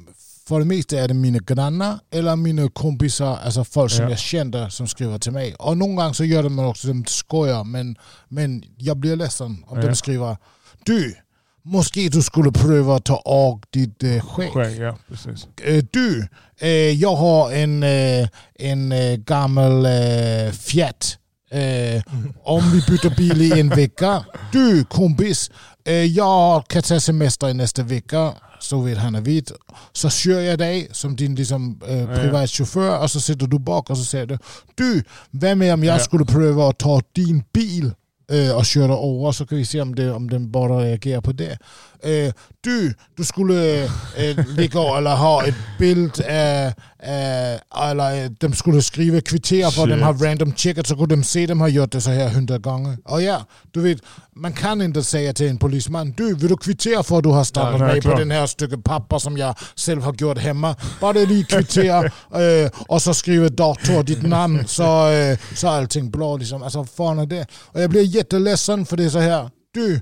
för det mesta är det mina grannar eller mina kompisar, alltså folk som Ja. jag känner som skriver till mig. Och någon gång så gör de också, de skojar, men, men jag blir ledsen om Ja. de skriver Du, måske du skulle pröva att ta av ditt eh, skägg. Skägg, ja precis. Eh, du, eh, jag har en, eh, en eh, gammal eh, Fiat. Eh, om vi byter bil i en vecka. Du kompis, eh, jag kan ta semester i nästa vecka. Så vet han är vit. Så kör jag dig som din liksom, eh, privatchaufför och så sitter du bak och så säger du Du, vad med om jag Ja. skulle pröva att ta din bil eh, och köra över så kan vi se om, det, om den bara reagerar på det. Øh, du, du skulle øh, ligge eller ha et billede af, af eller øh, de skulle skrive kvittere for, Shit. dem har random checket, så kunne de se, dem har gjort det så her 100 gange. Og ja, du vet, man kan inte säga till en polisman, du, vill du kvittera för att du har startat Ja, mig på den här stycket papper som jag själv har gjort hemma? Bara lige kvittera øh, och så skriver dator ditt namn så, øh, så är allting bra. Liksom. Alltså, fan är det? Och jag blir jätteledsen för det är så här, du,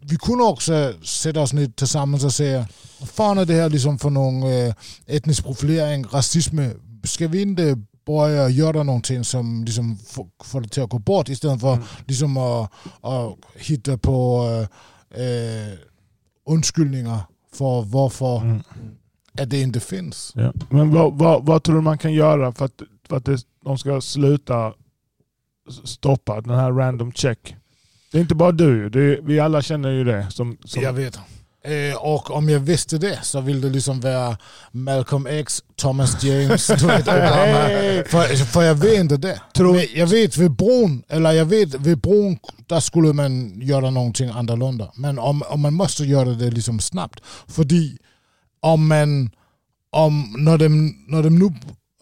vi kunde också sätta oss ner tillsammans och säga, vad fan är det här liksom för någon øh, etnisk profilering, rasism? Ska vi inte börja göra någonting som liksom får, det till att gå bort istället för liksom att, att hitta på äh, undskyldningar för varför Mm. att det inte finns. Ja. Men vad, vad, vad tror du man kan göra för att, för att det, de ska sluta stoppa den här random check? Det är inte bara du, är, vi alla känner ju det. Som, som, Jag vet. Eh, och om jag visste det så ville det liksom vara Malcolm X, Thomas James, du vet, Obama. För, för jag vet inte det. Tror- Men jag vet vid bron, eller jag vet vid bron, där skulle man göra någonting annorlunda. Men om, om man måste göra det liksom snabbt. För om man, om, när, de, när de nu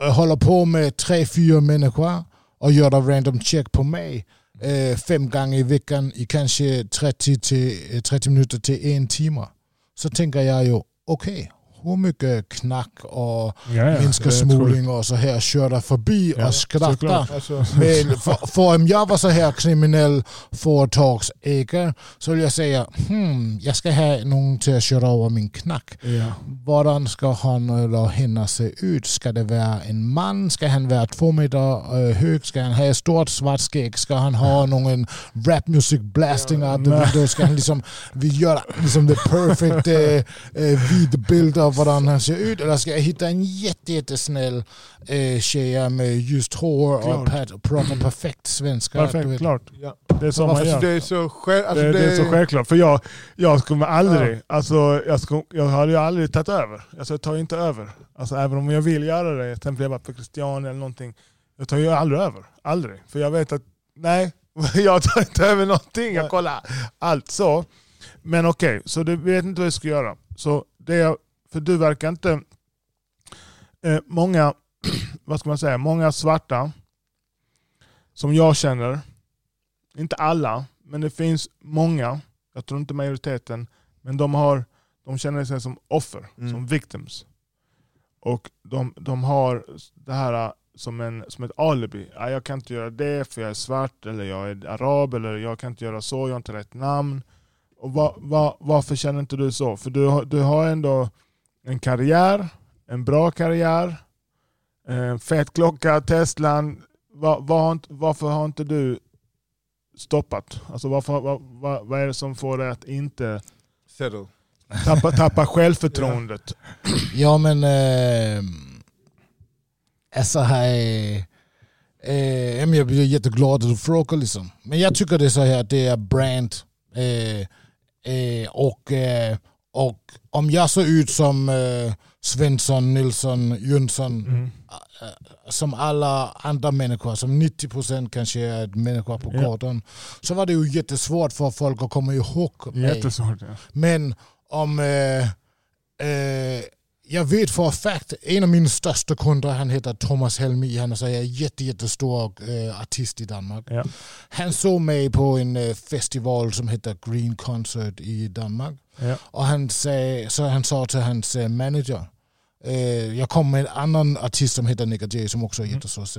eh, håller på med tre, fyra människor och gör random check på mig eh, fem gånger i veckan i kanske 30, till, 30 eh, minuter till en timme. Så tänker jag ju, okej, hur mycket knack och Ja, ja, människosmuggling och så här köra förbi Ja, och skratta. Alltså, Men för, för om jag var så här kriminell företagsägare så vill jag säga, hmm, jag ska ha någon till att köra över min knack. Ja. Hvordan ska han eller henne se ut? Ska det vara en man? Ska han vara två meter øh, hög? Ska han ha ett stort svart skägg? Ska han ha någon rap music blasting out the nej. window? Ska han liksom vi göra liksom the perfect äh, äh, vid bild av hvordan han ser ut? Eller ska jag hitta en jätte, jättesnäll äh, tjej med ljust hår Klart. och pat- pratar perfekt svenska? du Perfekt, vet. klart. ja. Det är så man gör. det är så själv... Alltså, det, det är så självklart. För jag, jag skulle aldrig, alltså, jag, skulle, jag hade ju aldrig tagit över. Alltså, jag tar inte över. Alltså, även om jag vill göra det, till exempel jag var på Christian eller någonting. Jag tar ju aldrig över. Aldrig. För jag vet att, nej, jag tar inte över någonting. Jag kollar allt så. Men okej, så du vet inte vad jag ska göra. Så det är, för du verkar inte... Eh, många, vad ska man säga, många svarta som jag känner, inte alla, men det finns många, jag tror inte majoriteten, men de, har, de känner sig som offer, Mm. som victims. Och de, de har det här som, en, som ett alibi. Ja, jag kan inte göra det för jag är svart, eller jag är arab, eller jag kan inte göra så, jag har inte rätt namn. Och va, va, varför känner inte du så? För du, du har ändå en karriär, en bra karriär, en fet klocka, Teslan. Va, va, har inte- varför har inte du stoppat? Alltså varför, va, va, vad är det som får dig att inte Settle. tappa, tappa självförtroendet? Ja men eh, alltså här, eh, jamen, jag blir jätteglad att du frågar liksom. Men jag tycker det är så här att det är brand. Eh, eh, och, eh, och om jag ser ut som eh, Svensson, Nilsson, Jönsson, Mm. eh, som alla andra människor, som 90% kanske är människor på Ja. gatan, så var det ju jättesvårt för folk att komma ihåg mig. Jättesvårt. Ja. Men om... Eh, eh, jag vet för fact, en av mina största kunder, han heter Thomas Helmi, han är så här jätte, jättestor eh, artist i Danmark. Ja. Han såg mig på en eh, festival som heter Green Concert i Danmark. Ja. Och han, sa- så han sa till hans eh, manager, jag kommer med en annan artist som heter Nick J som också är jättesås.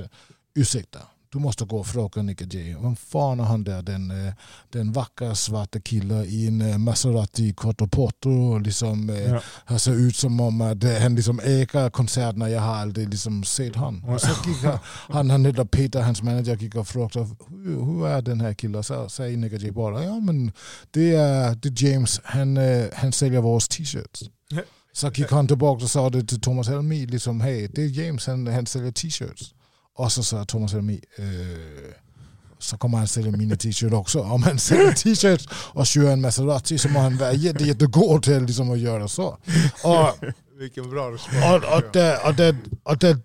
Ursäkta, du måste gå och fråga Nick J. Vem fan är han där, den, eh, den vackra svarta killen i en eh, Maserati och liksom eh, Ja. han ser ut som om att han liksom äger konserterna, jag har aldrig liksom sett han. Och så gick han, han, han heter Peter, hans manager, gick och frågade hur, hur är den här killen? Så säger Nick J bara, ja men det är, det är James, han, han säljer våra t-shirts. Så gick han tillbaka och sa det till Thomas Helmi, liksom hej det är James, han, han säljer t-shirts. Och så sa Thomas Helmi, eh, så kommer han sälja mina t-shirts också. Om han säljer t-shirts och kör en Maserati så må han vara jätte, jättegod till liksom att göra så. Och, Vilken bra respons. och, och, det, och, det, och, det,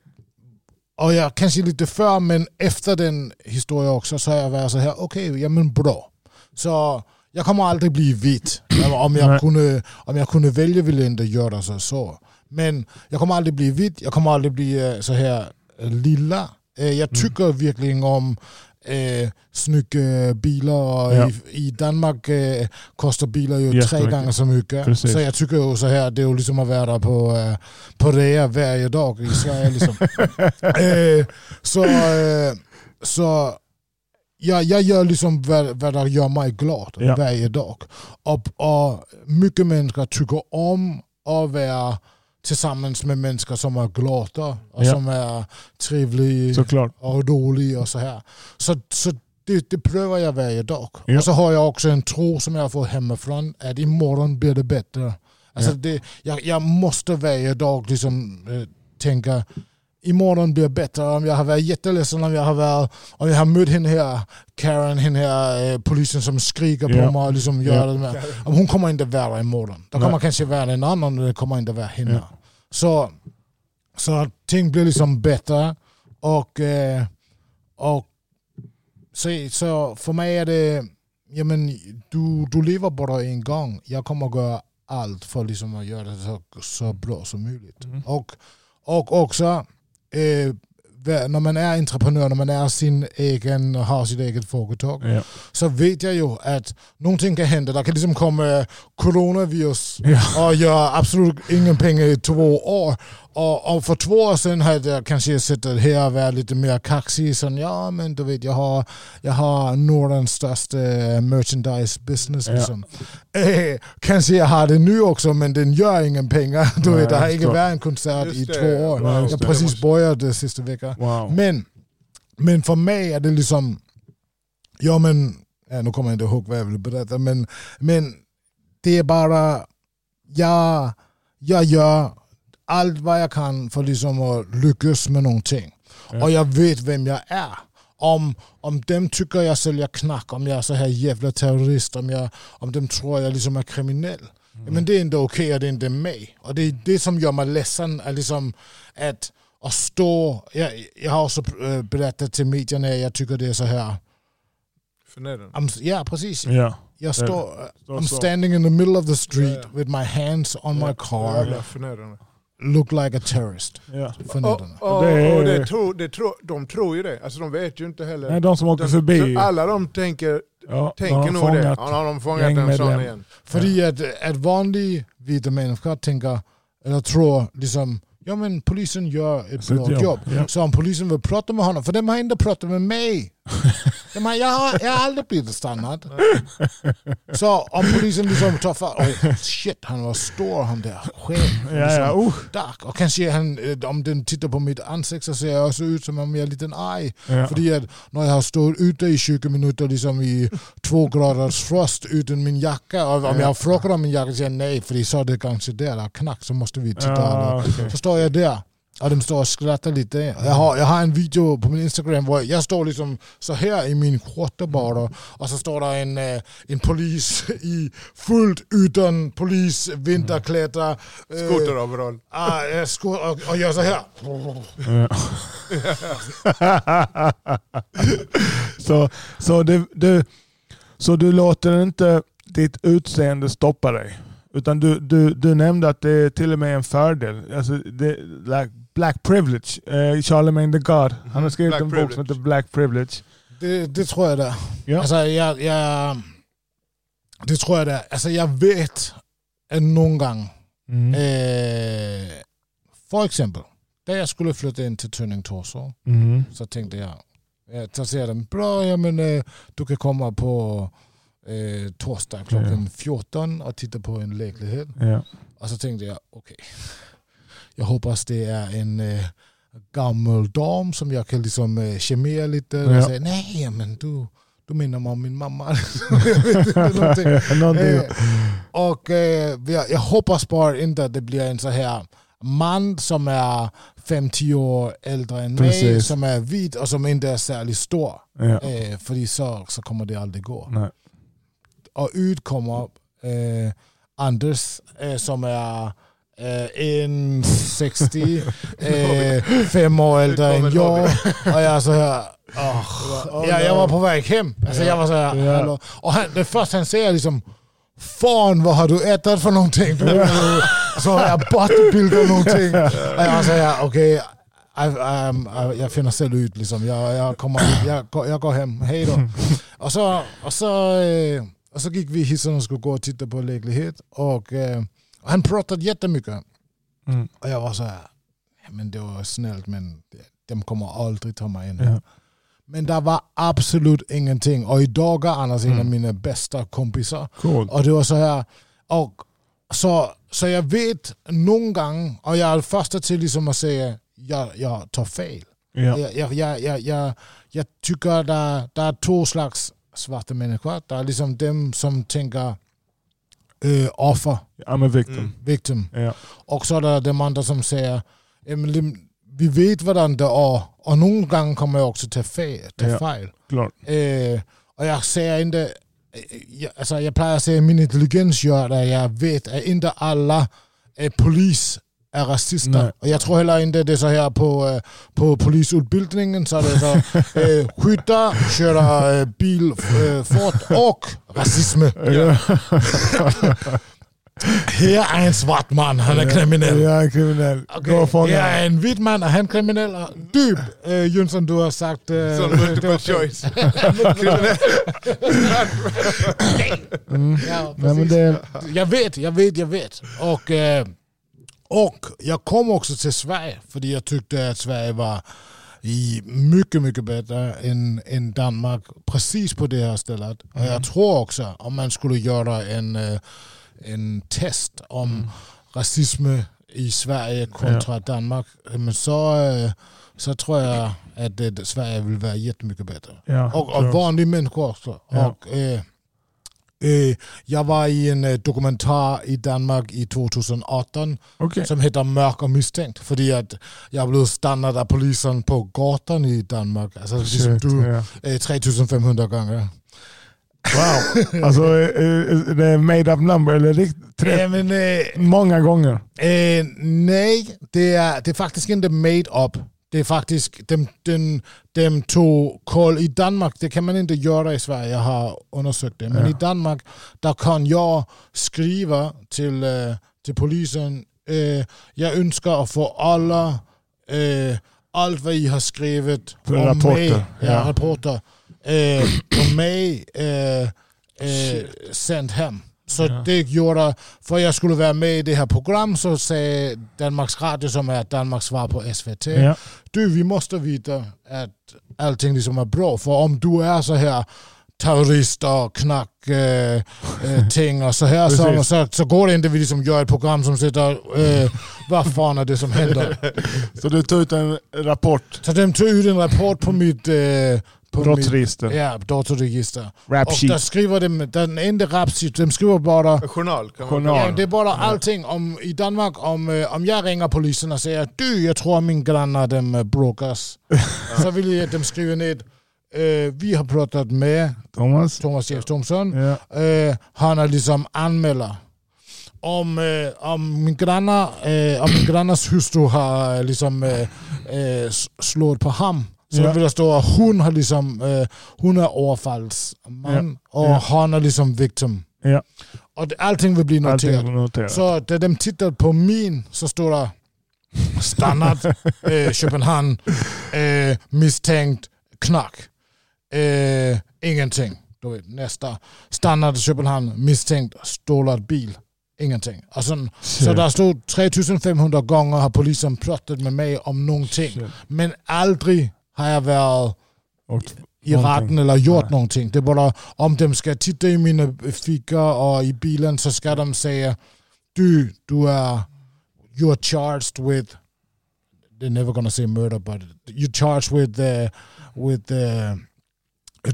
och jag kanske lite för men efter den historien också så har jag varit så här, okej, ja men bra. Så jag kommer aldrig bli vit. Om jag, kunde, om jag kunde välja ville jag inte göra så, så. Men jag kommer aldrig bli vit, jag kommer aldrig bli eh, så här eh, lilla. Eh, Mm. Jag tycker verkligen om eh, snygga bilar. Ja. I, I Danmark eh, kostar bilar ju tre gånger så mycket. Precis. Så jag tycker ju så här, det är ju liksom att vara på, eh, på rea varje dag i Sverige. Liksom. eh, så, eh, så jag, jag gör liksom vad, vad det gör mig glad Ja. varje dag. Och, och mycket människor tycker om att vara tillsammans med människor som är glada och Ja. som är trevliga Såklart. och roliga och så här. Så, så det, det prövar jag varje dag. Ja. Och så har jag också en tro som jag får hemifrån att imorgon blir det bättre. Alltså Ja. det, jag, jag måste varje dag liksom, eh, tänka imorgon blir bättre. Om jag har varit jätteledsen, om jag har, varit, om jag har mött henne här, Karen, henne här eh, polisen som skriker på Ja. mig och liksom gör Ja. det med. Om hon kommer inte vara imorgon. Då Nej. kommer kanske vara en annan och det kommer inte vara henne. Ja. Så, så ting blir liksom bättre. Och, eh, och så, så för mig är det, ja, men, du, du lever bara en gång. Jag kommer göra allt för liksom att göra det så, så bra som möjligt. Mm. Och, och också när man är entreprenör, när man är sin egen och har sitt eget företag, Ja. så vet jag ju att någonting kan hända. Det kan liksom komma coronavirus Ja. och jag absolut ingen pengar i två år. Och, och för två år sedan hade jag kanske suttit här och varit lite mer kaxig. Så, ja, men du vet, jag har, jag har Nordens största merchandise business. Ja. Liksom. Eh, kanske jag har det nu också, men den gör ingen pengar. Du Nej, vet, det har inte varit en konsert Just i det. två år. Just jag precis började sista veckan. Wow. Men, men för mig är det liksom, ja men, ja, nu kommer jag inte ihåg vad jag vill berätta, men, men det är bara, jag, jag gör allt vad jag kan för liksom att lyckas med någonting. Ja. Och jag vet vem jag är. Om, om de tycker jag säljer knack, om jag är så här jävla terrorist, om, jag, om de tror jag liksom är kriminell. Ja, men det är inte okej och det är inte mig. Och det är det som gör mig ledsen. Är liksom att, att stå... Jag, jag har också eh, berättat till medierna jag tycker det är så här. I'm, ja, precis. Ja. Jag står, I'm standing in the middle of the street ja. with my hands on my car. Look like a terrorist. Ja. Och, och, Det är- och det tror, det tror, de tror ju det. Alltså de vet ju inte heller. Nej, de som åker De- förbi. så alla de tänker, Ja, tänker de nog det. Ja, nu har de fångat en sån igen. Fordi at, at vanlige hvide mennesker tænker, eller tror ligesom, ja men polisen gör ett bra jobb, jobb. ja. Så om polisen vill prata med honom, för de har inte pratat med mig. De har, jag, har, jag har aldrig blivit stannad. Så om polisen liksom tar för, oh shit han var stor han där, chef. Ja, ja. Uh. Dark. Och kanske han, eh, om den tittar på mitt ansikte så ser jag också ut som om jag är lite arg. Ja. Fordi at når jeg har stået ute i 20 minutter liksom i två graders frost uden min jacka, och om Ja. jag har frågat om min jacka så säger jag nej, för så är det kanske där, där är knack, så måste vi titta. Ja, okej. Så står jag där och de står och skrattar lite. Jag har, jag har en video på min Instagram där jag står liksom så här i min skjorta bara och så står det en, eh, en polis i fullt utan polis, vinterkläder. eh, Skoteroverall. ah, eh, sko- och, och gör så här. Så, så, det, du, så du låter inte ditt utseende stoppa dig? Utan du, du, du nämnde att det är till och med en fördel. Alltså det, like black privilege. Eh, Charlemagne the God. Han har skrivit Black en bok som heter Black privilege. Det, det tror jag det. Ja. Altså, jeg, jeg, det tror jeg det. Altså, jeg vet, at nogle gange, Mm. øh, for eksempel, da jeg skulle flytte ind til Tønning Torso, Mm. så tænkte jeg, ja, så siger de, bra, jamen, øh, du kan komme på øh, torsdag klokken 14 og titte på en lejlighed. Ja. Og så tænkte jeg, okay, jeg håber, det er en øh, gammel dam, som jeg kan ligesom øh, charmere lidt. Øh, Ja. Og sagde, nej, jamen, du, du mig om min mamma. Eh, och eh, jag, jag hoppas bara inte att det blir en så här man som är 5-10 år äldre än mig, Precis. som är vit och som inte är särskilt stor. Ja. Eh, för så, så kommer det aldrig gå. Nej. Och ut kommer eh, Anders eh, som är eh, 1,60, eh, fem år äldre än jag. Och jag så här, Åh, ja, jag var på väg hem. Alltså jag var så här, hallå. Och han, det första han säger liksom, Fan vad har du ätit för någonting? Så har jag bodybuildat någonting. Och jag säger okej, I- um, uh, jag finner själv ut liksom. Jag, jag, kommer, jag, jag går hem, hej då. Och så, och, så, eh, och så gick vi hissen och skulle gå och titta på lägenhet. Och, och han pratade jättemycket. Mm. Och jag var så här, "Ja, men det var snällt men de kommer aldrig ta mig in. Ja. Men det var absolut ingenting. Och idag är Anders en av Mm. mina bästa kompisar. Coolt. Och det var så här, och så, så jag vet någon gång, och jag är första till liksom att säga, jag, jag tar fel. Ja. Jag, jag, jag, jag, jag, tycker det, det är två slags svarta människor. Det är liksom dem som tänker äh, offer, I'm a victim. Mm. victim. Ja. Och så är det de andra som säger, "Jamen, det- vi vet hvordan det är. Och någon gång kommer jag också ta fel. Ta Ja. fel. Eh, och jag säger inte, eh, jag, alltså jag plejer att säga min intelligens gör det. Jag vet att inte alla eh, polis är rasister. Nej. Och jag tror heller inte det är så här på, eh, på polisutbildningen så är det så eh, skyttar, köra eh, bil eh, fort och rasism. Ja. Här är en svart man, han är kriminell. Jag är kriminell. Fånga Här är en vit man, är han kriminell? Du, eh, Jönsson, du har sagt... Sån det multiple choice. Kriminell. Mm. Ja, Nej, men det, Jag vet, jag vet, jag vet. Och, eh, och jag kom också till Sverige för jag tyckte att Sverige var mycket, mycket bättre än, än Danmark precis på det här stället. Och jag tror också om man skulle göra en, eh, en test om rasism i Sverige kontra Danmark men så, eh, så tror jag att Sverige vill vara jättemycket bättre. ja, Och, och vanliga människor också. Ja. Och, eh, eh, jag var i en eh, dokumentär i Danmark i 2018 Okej. som heter Mörk och misstänkt. För att jag blev stannad av polisen på gatan i Danmark. Alltså Shit, du, ja. eh, 3500 gånger. Wow. Alltså, eh, eh, det är made up number eller rikt- tre, Ja, men, eh, många gånger. Eh, nej, det är, det är faktiskt inte made up. Det är faktiskt, dem, dem, dem tog koll i Danmark, det kan man inte göra i Sverige, jag har undersökt det. Men Ja. i Danmark, där kan jag skriva till, eh, till polisen, eh, jag önskar att få alla, eh, allt vad I har skrivit om rapporter, mig, ja, ja. rapporter, eh, om mig eh, eh, sänd hem. Så Ja. det gjorde, för jag skulle vara med i det här program så säger Danmarks Radio, som är Danmarks svar på SVT, Ja. du vi måste veta att allting liksom är bra. För om du är så här terrorist och knack eh, eh, ting och så här så, så, så går det inte vi liksom gör ett program som sätter eh, vad fan är det som händer. Så du tog ut en rapport, Så de tog ut en rapport på mitt, brottsregister, ja, datorregister. rap Och där sheet. skriver de, den enda rapsheet, de skriver bara Journal kan man Journal. Ja, det är bara allting om, i Danmark. Om, eh, om jag ringer polisen och säger du, jag tror min grannar de uh, bråkas. så vill jag att de skriver ner eh, vi har pratat med Thomas? Thomas Jeff Thomsson. Ja. Eh, han är liksom anmäler. Om, eh, om, min grannar, eh, om min grannars hustru har eh, liksom, eh, eh, s- slået på ham så Ja. vill det stå hon, har liksom, eh, hon är överfallsman och Ja. han är liksom victim. Ja. Och det, allting vill bli noterat. Noterat. Så när de tittar på min så står det standard eh, Köpenhamn eh, misstänkt knack. Eh, ingenting. Du vet, nästa. Standard Köpenhamn misstänkt stålad bil. Ingenting. Och sen, så där stod 3500 gånger har polisen pratat med mig om någonting. Shit. Men aldrig har varit Och, i rätten eller gjort Nej. någonting. Det är bara om de ska titta i mina fickor och i bilen så ska de säga du, du är you're charged with they're never gonna say murder but you're charged with uh, with uh,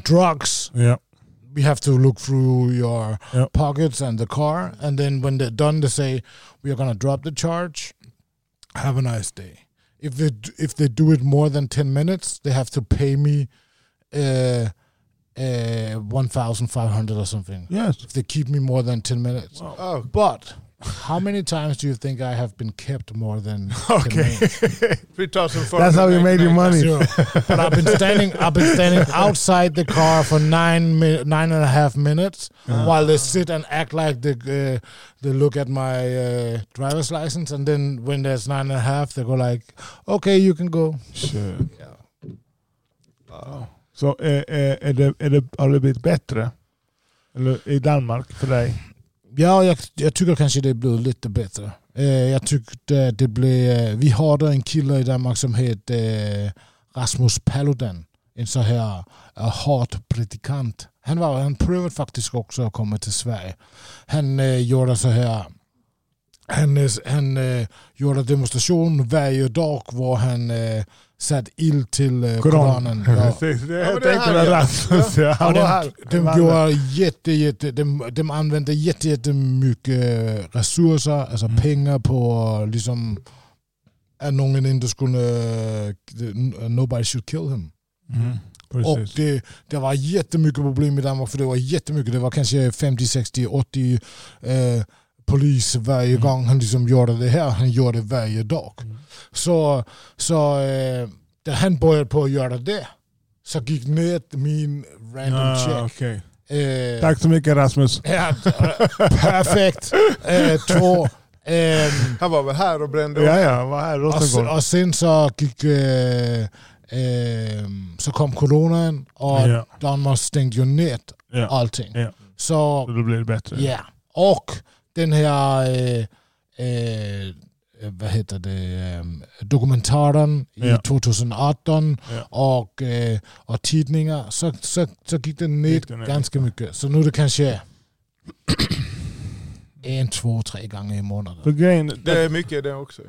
drugs. ja. We have to look through your Yep. pockets and the car and then when they're done they say we are gonna drop the charge. Have a nice day. If they if they do it more than ten minutes, they have to pay me uh, uh, one thousand five hundred or something. Yes. If they keep me more than ten minutes. Oh, But how many times do you think I have been kept more than Okay. That's how you made your money. But I've been standing. I've been standing outside the car for nine mi- nine and a half minutes while they sit and act like they uh, they look at my uh, driver's license, and then when there's nine and a half, they go like, "Okay, you can go." Shit. Yeah. Så eh, eh, är det, är det, har det blivit bättre? Eller i Danmark för dig? Ja, jag, jag tycker kanske det blev lite bättre. Eh, jag tyckte det blev... Eh, vi hade en kille i Danmark som hette eh, Rasmus Paludan. En så här uh, predikant. Han, var, han prövade faktiskt också att komma till Sverige. Han eh, gjorde så här... Han, han eh, gjorde demonstration varje dag var han satt ild till eh, Koranen. Ja. det, jag tänkte. Rasmus. Ja. Ja, de, de, Han gjorde jätte, jätte, de, de använde jätte, jättemycket resurser, alltså Mm. pengar på liksom att någon inte skulle, nobody should kill him. Mm. Och det, det var jättemycket problem i Danmark för det var jättemycket, det var kanske 50, 60, 80 eh, polis varje Mm. gång han liksom gjorde det här. Han gjorde det varje dag. Mm. Så, så eh, när han började på att göra det så gick ner min random Ah, check. okej. Eh, Tack så mycket Rasmus. Ja, eh, perfekt. Eh, två. ehm, Han var väl här och brände Ja, ja, var här och, sen, och sen så gick... Eh, ehm, så kom coronan och Ja, Danmark stängde ju ner ja. allting. Ja. Så Så då blir det bättre. ja. Och den här... Eh, eh, vad heter det? ehm, dokumentären Ja. i 2018 Ja. och, och tidningar så, så, så gick den ner ganska mycket. Så nu är det kanske en, två, tre gånger i månaden. För grejen, Det är mycket det också.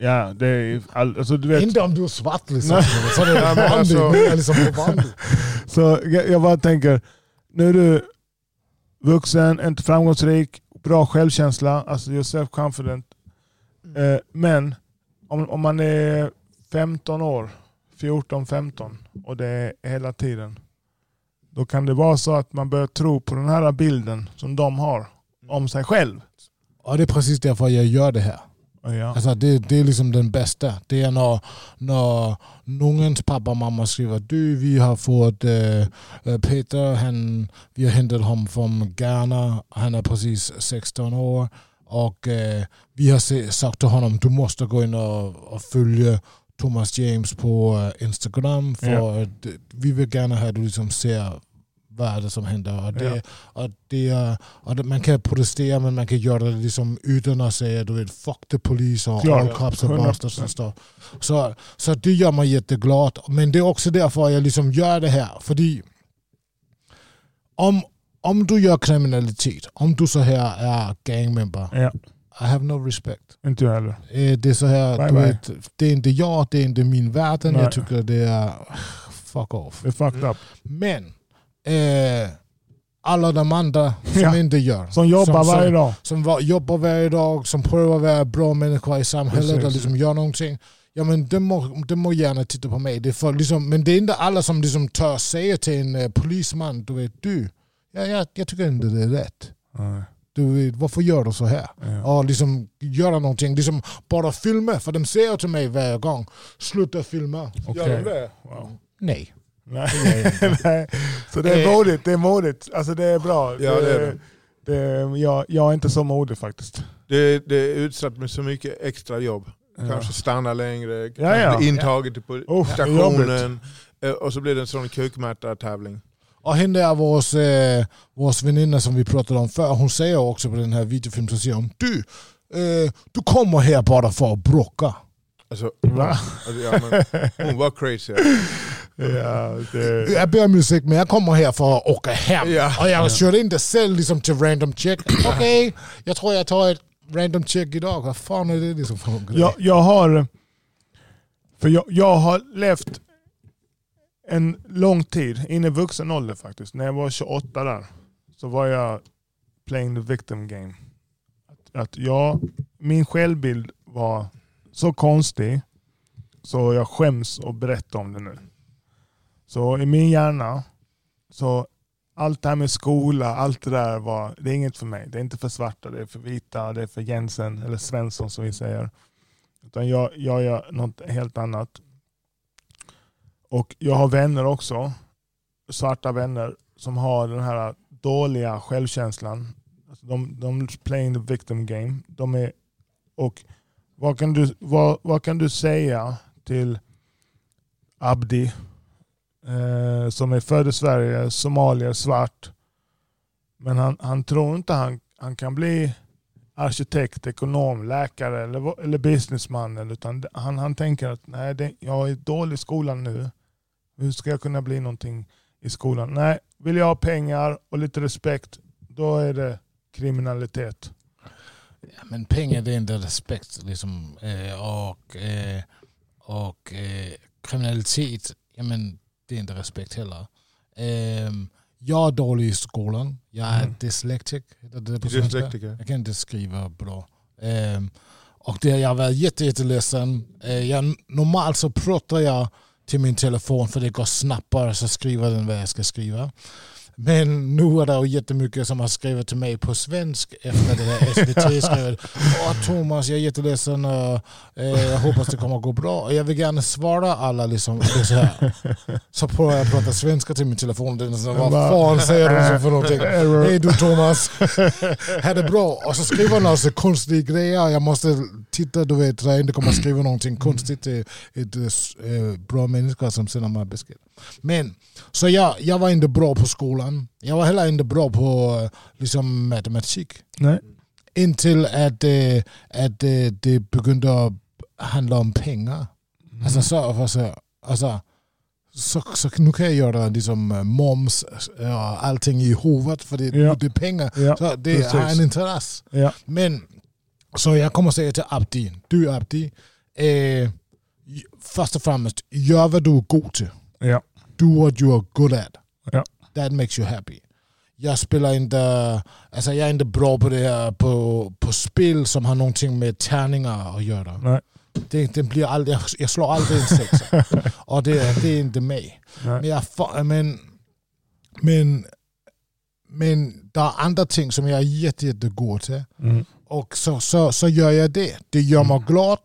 ja, det är all, alltså, du vet, Inte om du är svart liksom. Nej. Så det Ja, är vanligt. alltså- liksom på. Så jag, jag bara tänker, nu är du vuxen, inte framgångsrik, bra självkänsla, alltså you're self-confident. Eh, men om, om man är 15 år, 14-15 och det är hela tiden, då kan det vara så att man börjar tro på den här bilden som de har om sig själv. Och det är precis därför jag gör det här. Ja. Alltså det, det är liksom den bästa. Det är när, när någons pappa och mamma skriver du vi har fått eh, Peter, han, vi har hämtat honom från Ghana, han är precis 16 år och eh, vi har se, sagt till honom du måste gå in och, och följa Thomas James på Instagram för Ja. att vi vill gärna att du liksom ser vad är det som händer. Och det, Ja. och det, det, man kan protestera men man kan göra det liksom utan att säga du vet, fuck the police och Klart. all cops och 100%. bastards och så. så. Så det gör mig jätteglad. Men det är också därför jag liksom gör det här. För om, om du gör kriminalitet, om du så här är gangmember, ja, I have no respect. inte jag heller. Eh, Det är så här, Bye du bye. vet, det är inte jag, det är inte min värld. Jag tycker det är fuck off. Det är fucked up. Men eh, alla de andra som Ja. inte gör. Som jobbar som, varje dag. Som var, jobbar varje dag, som prövar vara bra människor i samhället Precis. och liksom gör någonting. Ja men det må, det må gärna titta på mig. Det är för, liksom, men det är inte alla som liksom tör säga till en eh, polisman, du vet du, ja, jag, jag tycker inte det är rätt. Nej, Du vet, varför gör du så här? ja. Och liksom göra någonting, liksom bara filma. För de säger till mig varje gång, sluta filma. Okej. Gör de det? Wow. Nej. Nej. Nej. Så det är Eh. modigt. Det är modigt. Alltså det är bra. Ja, det är det. det jag, jag är inte så modig faktiskt. Det, det är utsatt med så mycket extra jobb. Kanske stanna längre, Ja, ja. till Uff, det är stationen. eh, Och så blir det en sån kukmätartävling. Och henne är vår, eh, väninna som vi pratade om förr, hon säger också på den här videofilmen, så säger hon du, eh, du kommer här bara för att bråka. Alltså, Va? alltså, ja, men, hon var crazy. Ja, det, Jag ber om ursäkt men jag kommer här för att åka hem. Ja. Och jag körde inte själv liksom till random check. Okej, jag tror jag tar ett random check idag. Vad fan är det liksom för någon grej? jag, jag har... För jag, jag har levt en lång tid, in i vuxen ålder faktiskt. När jag var 28 där så var jag playing the victim game. Att, att jag, min självbild var så konstig så jag skäms att berätta om det nu. Så i min hjärna så allt det här med skola, allt det där var, det är inget för mig. Det är inte för svarta, det är för vita, det är för Jensen eller Svensson som vi säger. Utan jag, jag gör något helt annat. Och jag har vänner också, svarta vänner, som har den här dåliga självkänslan. Alltså de, de playing the victim game. De är, och vad kan, du, vad, vad kan du säga till Abdi, eh, som är född i Sverige, somalier, svart. Men han, han tror inte han, han kan bli arkitekt, ekonom, läkare eller, eller businessman. Utan han, han tänker att nej, det, jag är dålig i skolan nu. Hur ska jag kunna bli någonting i skolan? Nej, vill jag ha pengar och lite respekt, då är det kriminalitet. Ja, men pengar det är inte respekt. Liksom, eh, och eh, och eh, kriminalitet, jamen, det är inte respekt heller. Eh, jag är dålig i skolan. Jag är mm. dyslektik. Dyslektiker. Jag kan inte skriva bra. Eh, och det, jag var jätte, jätteledsen. Eh, jag, normalt så pratar jag till min telefon för det går snabbare så skriver den vad jag ska skriva. Men nu är det jättemycket som har skrivit till mig på svensk efter det här SVT skrivit Åh Thomas, jag är jätteledsen och eh, jag hoppas det kommer att gå bra. Och jag vill gärna svara alla liksom, så här. Så provar jag prata svenska till min telefon. Den så, vad fan säger du för någonting? Hej du Thomas, här det bra. Och så skriver han alltså konstiga grejer. Jag måste titta, du vet, så jag inte kommer att skriva någonting konstigt till ett äh, bra människa som sänder mig besked. Men, så jag, jag var inte bra på skolan. Jag var heller inte bra på eh, liksom, matematik. Nej. Intill att, äh, att äh, det började handla om pengar. Mm. Alltså, så, alltså, alltså, så, så nu kan jag göra liksom moms och allting i huvudet för det, ja. det är pengar. Ja, så det precis. har en intresse. Ja. Men så jag kommer säga till Abdi, du Abdi, eh, först och främst, gör vad du är god till. Ja. Do what you are good at. Ja. That makes you happy. Jag spelar inte, alltså jag är inte bra på det här på, på spel som har någonting med tärningar att göra. Nej. Det, det blir aldrig, jag slår aldrig en sexa. och det, det är inte mig. Men, jag, men, men, men det är andra ting som jag är jätte, jättegod till. Mm. Och så, så, så gör jag det. Det gör mig glad.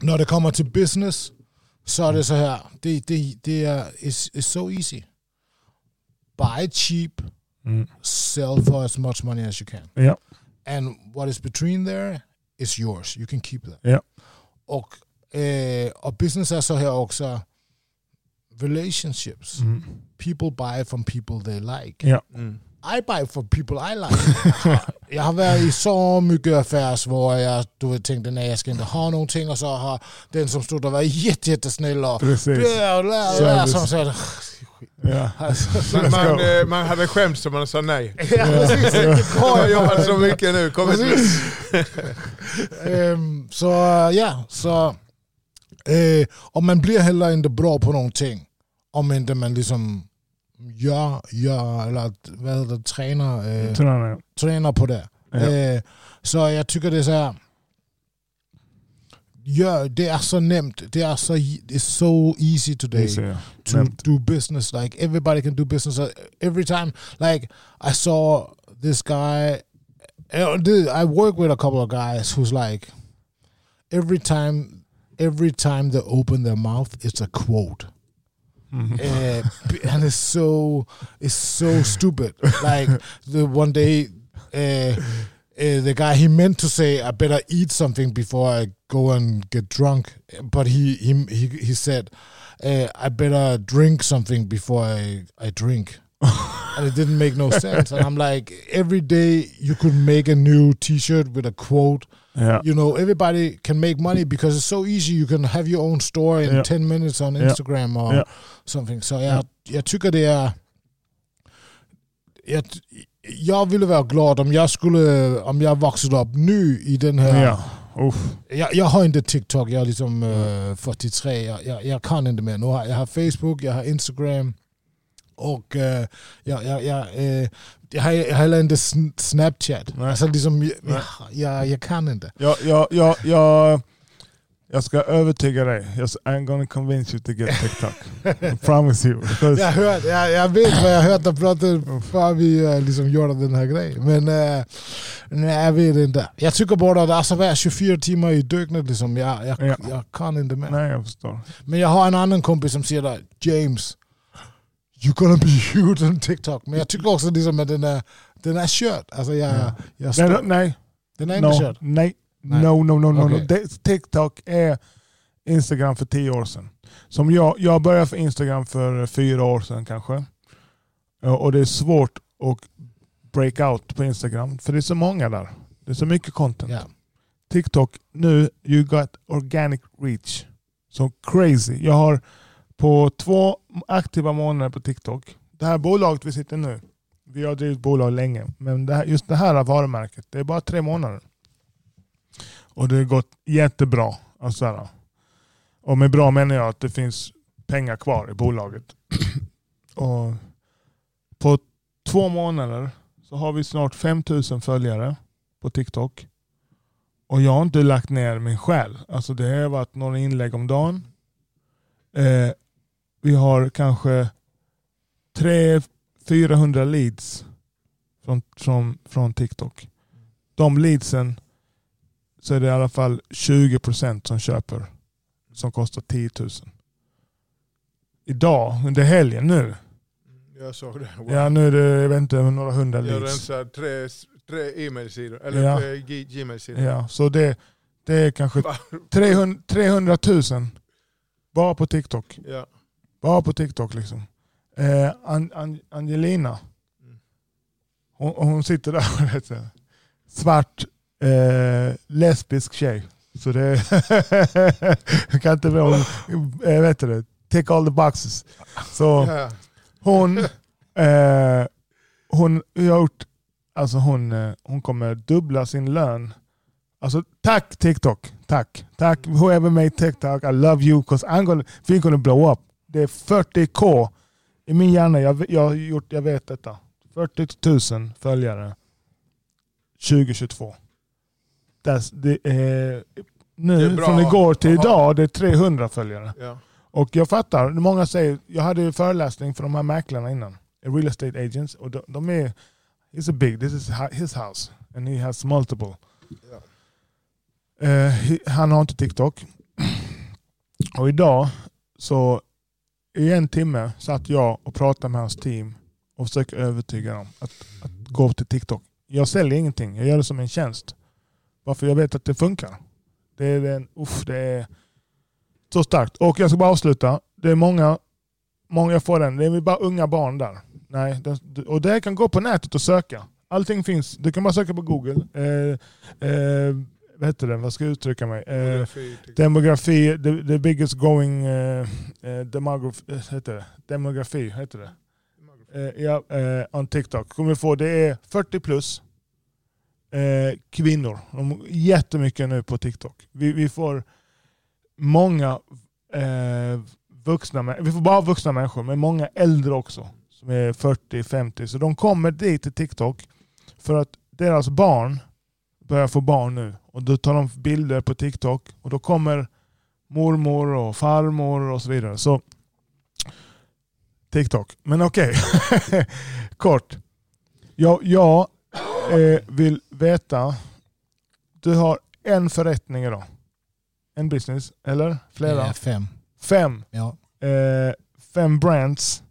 När det kommer till business så är det så här. Det, det, det är it's, it's so easy. Buy cheap, mm. sell for as much money as you can. Yeah. And what is between there is yours. You can keep that. Yeah. Och, eh, och business är så här också. Relationships. Mm. People buy from people they like. Yeah. Mm. I buy for people I like. jag har varit i så mycket affärer hvor jag du vet, tänkte nej jag ska inte ha någonting och så har den som stod där varit jätte, jättesnäll och Precis. Bla, bla, bla, som så, Ja. Man, man, eh, man hade skämts om man sa nej. ja, precis. Jag har jobbat så mycket nu. Kom um, så ja, så eh, om man blir heller inte bra på någonting om inte man liksom gör, gör eller vad heter det, tränar, eh, Tränar. tränar på det. Ja. Eh, så jag tycker det är så här. Ja, det är så nämnt. Det är så it's so easy today Easy, ja. to Nämnt. do business. Like everybody can do business. Uh, Every time, like I saw this guy. uh, th- I work with a couple of guys who's like every time, every time they open their mouth, it's a quote. Uh, and it's so it's so stupid. Like the one day, uh, uh, the guy he meant to say, "I better eat something before I go and get drunk," but he he he, he said, uh, "I better drink something before I I drink." and it didn't make no sense. And I'm like, every day you could make a new T-shirt with a quote. Ja. You know, everybody can make money because it's so easy. You can have your own store in Ja. 10 minutes on Ja. Instagram or Ja. something. Så jag, jag tycker det är... Jag, jag ville vara glad om jag skulle, om jag vuxit upp nu i den här... Ja. Uff. Jag, jag har inte TikTok, jag är liksom eh, 43, jag, jag, jag kan inte mer. Nu har, jag har Facebook, jag har Instagram och eh, jag, jag, jag, eh, jag, har, heller inte sn- Snapchat. Nej. Alltså liksom, jag, Nej. jag, jag kan inte. Jag, jag, jag, jag, Jag ska övertyga dig. I'm gonna convince you to get TikTok. I promise you. Because, Jag, hör, jag, jag vet vad jag har hört att prata för vi eh, liksom gjorde den här grejen. Men eh, nej, jag vet inte. Jag tycker bara att alltså, vara 24 timmar i dygnet, liksom, jag, jag, Ja. jag kan inte mer. Nej, jag förstår. Men jag har en annan kompis som säger James, you're gonna be huge on TikTok. Men jag tycker också liksom att den är, den är kört. Alltså jag, Ja. jag Nej, nej, den är inte no, kört. nej, Nej. no, no, no, no, Okej. no. Det, TikTok är Instagram för tio år sedan. Som jag, jag började för Instagram för fyra år sedan kanske. Och det är svårt att break out på Instagram för det är så många där. Det är så mycket content. Ja. TikTok, nu you got organic reach. Så crazy. Jag har på två aktiva månader på TikTok. Det här bolaget vi sitter nu, vi har drivit bolag länge, men det här, just det här varumärket, det är bara tre månader. Och det har gått jättebra. Alltså här. Och med bra menar jag att det finns pengar kvar i bolaget. och på två månader så har vi snart 5000 följare på TikTok. Och jag har inte lagt ner min själ. Alltså det har varit några inlägg om dagen. Eh, vi har kanske 300-400 leads från, från, från TikTok. De leadsen så är det i alla fall 20% som köper som kostar 10 000. Idag, under helgen nu, Jag såg det. Wow. ja nu är det jag vet inte, några hundra jag leads. rensar tre, tre e-mailsidor, eller Ja. tre Gmail-sidor. Ja, så det, det är kanske 300, 300 000 bara på TikTok. Ja. Bara på TikTok liksom. Eh, An, An, Angelina, Mm. hon, hon sitter där vet du. Svart, eh, lesbisk tjej. Så det jag kan inte vara, eh, vet du tick all the boxes. Så hon, eh, hon har gjort, alltså hon, eh, hon kommer dubbla sin lön. Alltså tack TikTok, tack. Tack whoever made TikTok, I love you because I'm gonna, we're gonna blow up. Det är 40k i min hjärna, jag, jag, har gjort, jag vet detta. 40 000 följare 2022. That's, det är, nu, Det är från igår till Aha. idag, det är 300 följare. Ja. Och jag fattar, många säger, jag hade ju föreläsning för de här mäklarna innan, real estate agents, och de, de är, he's a big, this is hi- his house, and he has multiple. Ja. Eh, he- han har inte TikTok. Och idag, så i en timme satt jag och pratade med hans team och försökte övertyga dem att, att gå till TikTok. Jag säljer ingenting, jag gör det som en tjänst. Varför jag vet att det funkar. Det är, en, uff, det är så starkt. Och jag ska bara avsluta. Det är många, många får den, det är bara unga barn där. Nej, det, och det kan gå på nätet och söka. Allting finns. Du kan bara söka på Google. Eh, eh, vad heter det? Vad ska jag uttrycka mig? Eh, Fotografi, typ. demografi, the, the biggest growing eh, eh, eh, heter det? demografi, heter det? Ja, on TikTok. Kommer få, det är 40 plus kvinnor. De jättemycket nu på TikTok. Vi, vi får många eh, vuxna, vi får bara vuxna människor, men många äldre också. Som är 40-50. Så de kommer dit till TikTok för att deras barn börjar få barn nu. Och då tar de bilder på TikTok och då kommer mormor och farmor och så vidare. Så TikTok. Men okej, kort. Jag, jag eh, vill veta, du har en förrättning idag. En business, eller? Flera? Eh, fem. Fem. Ja. Eh, fem brands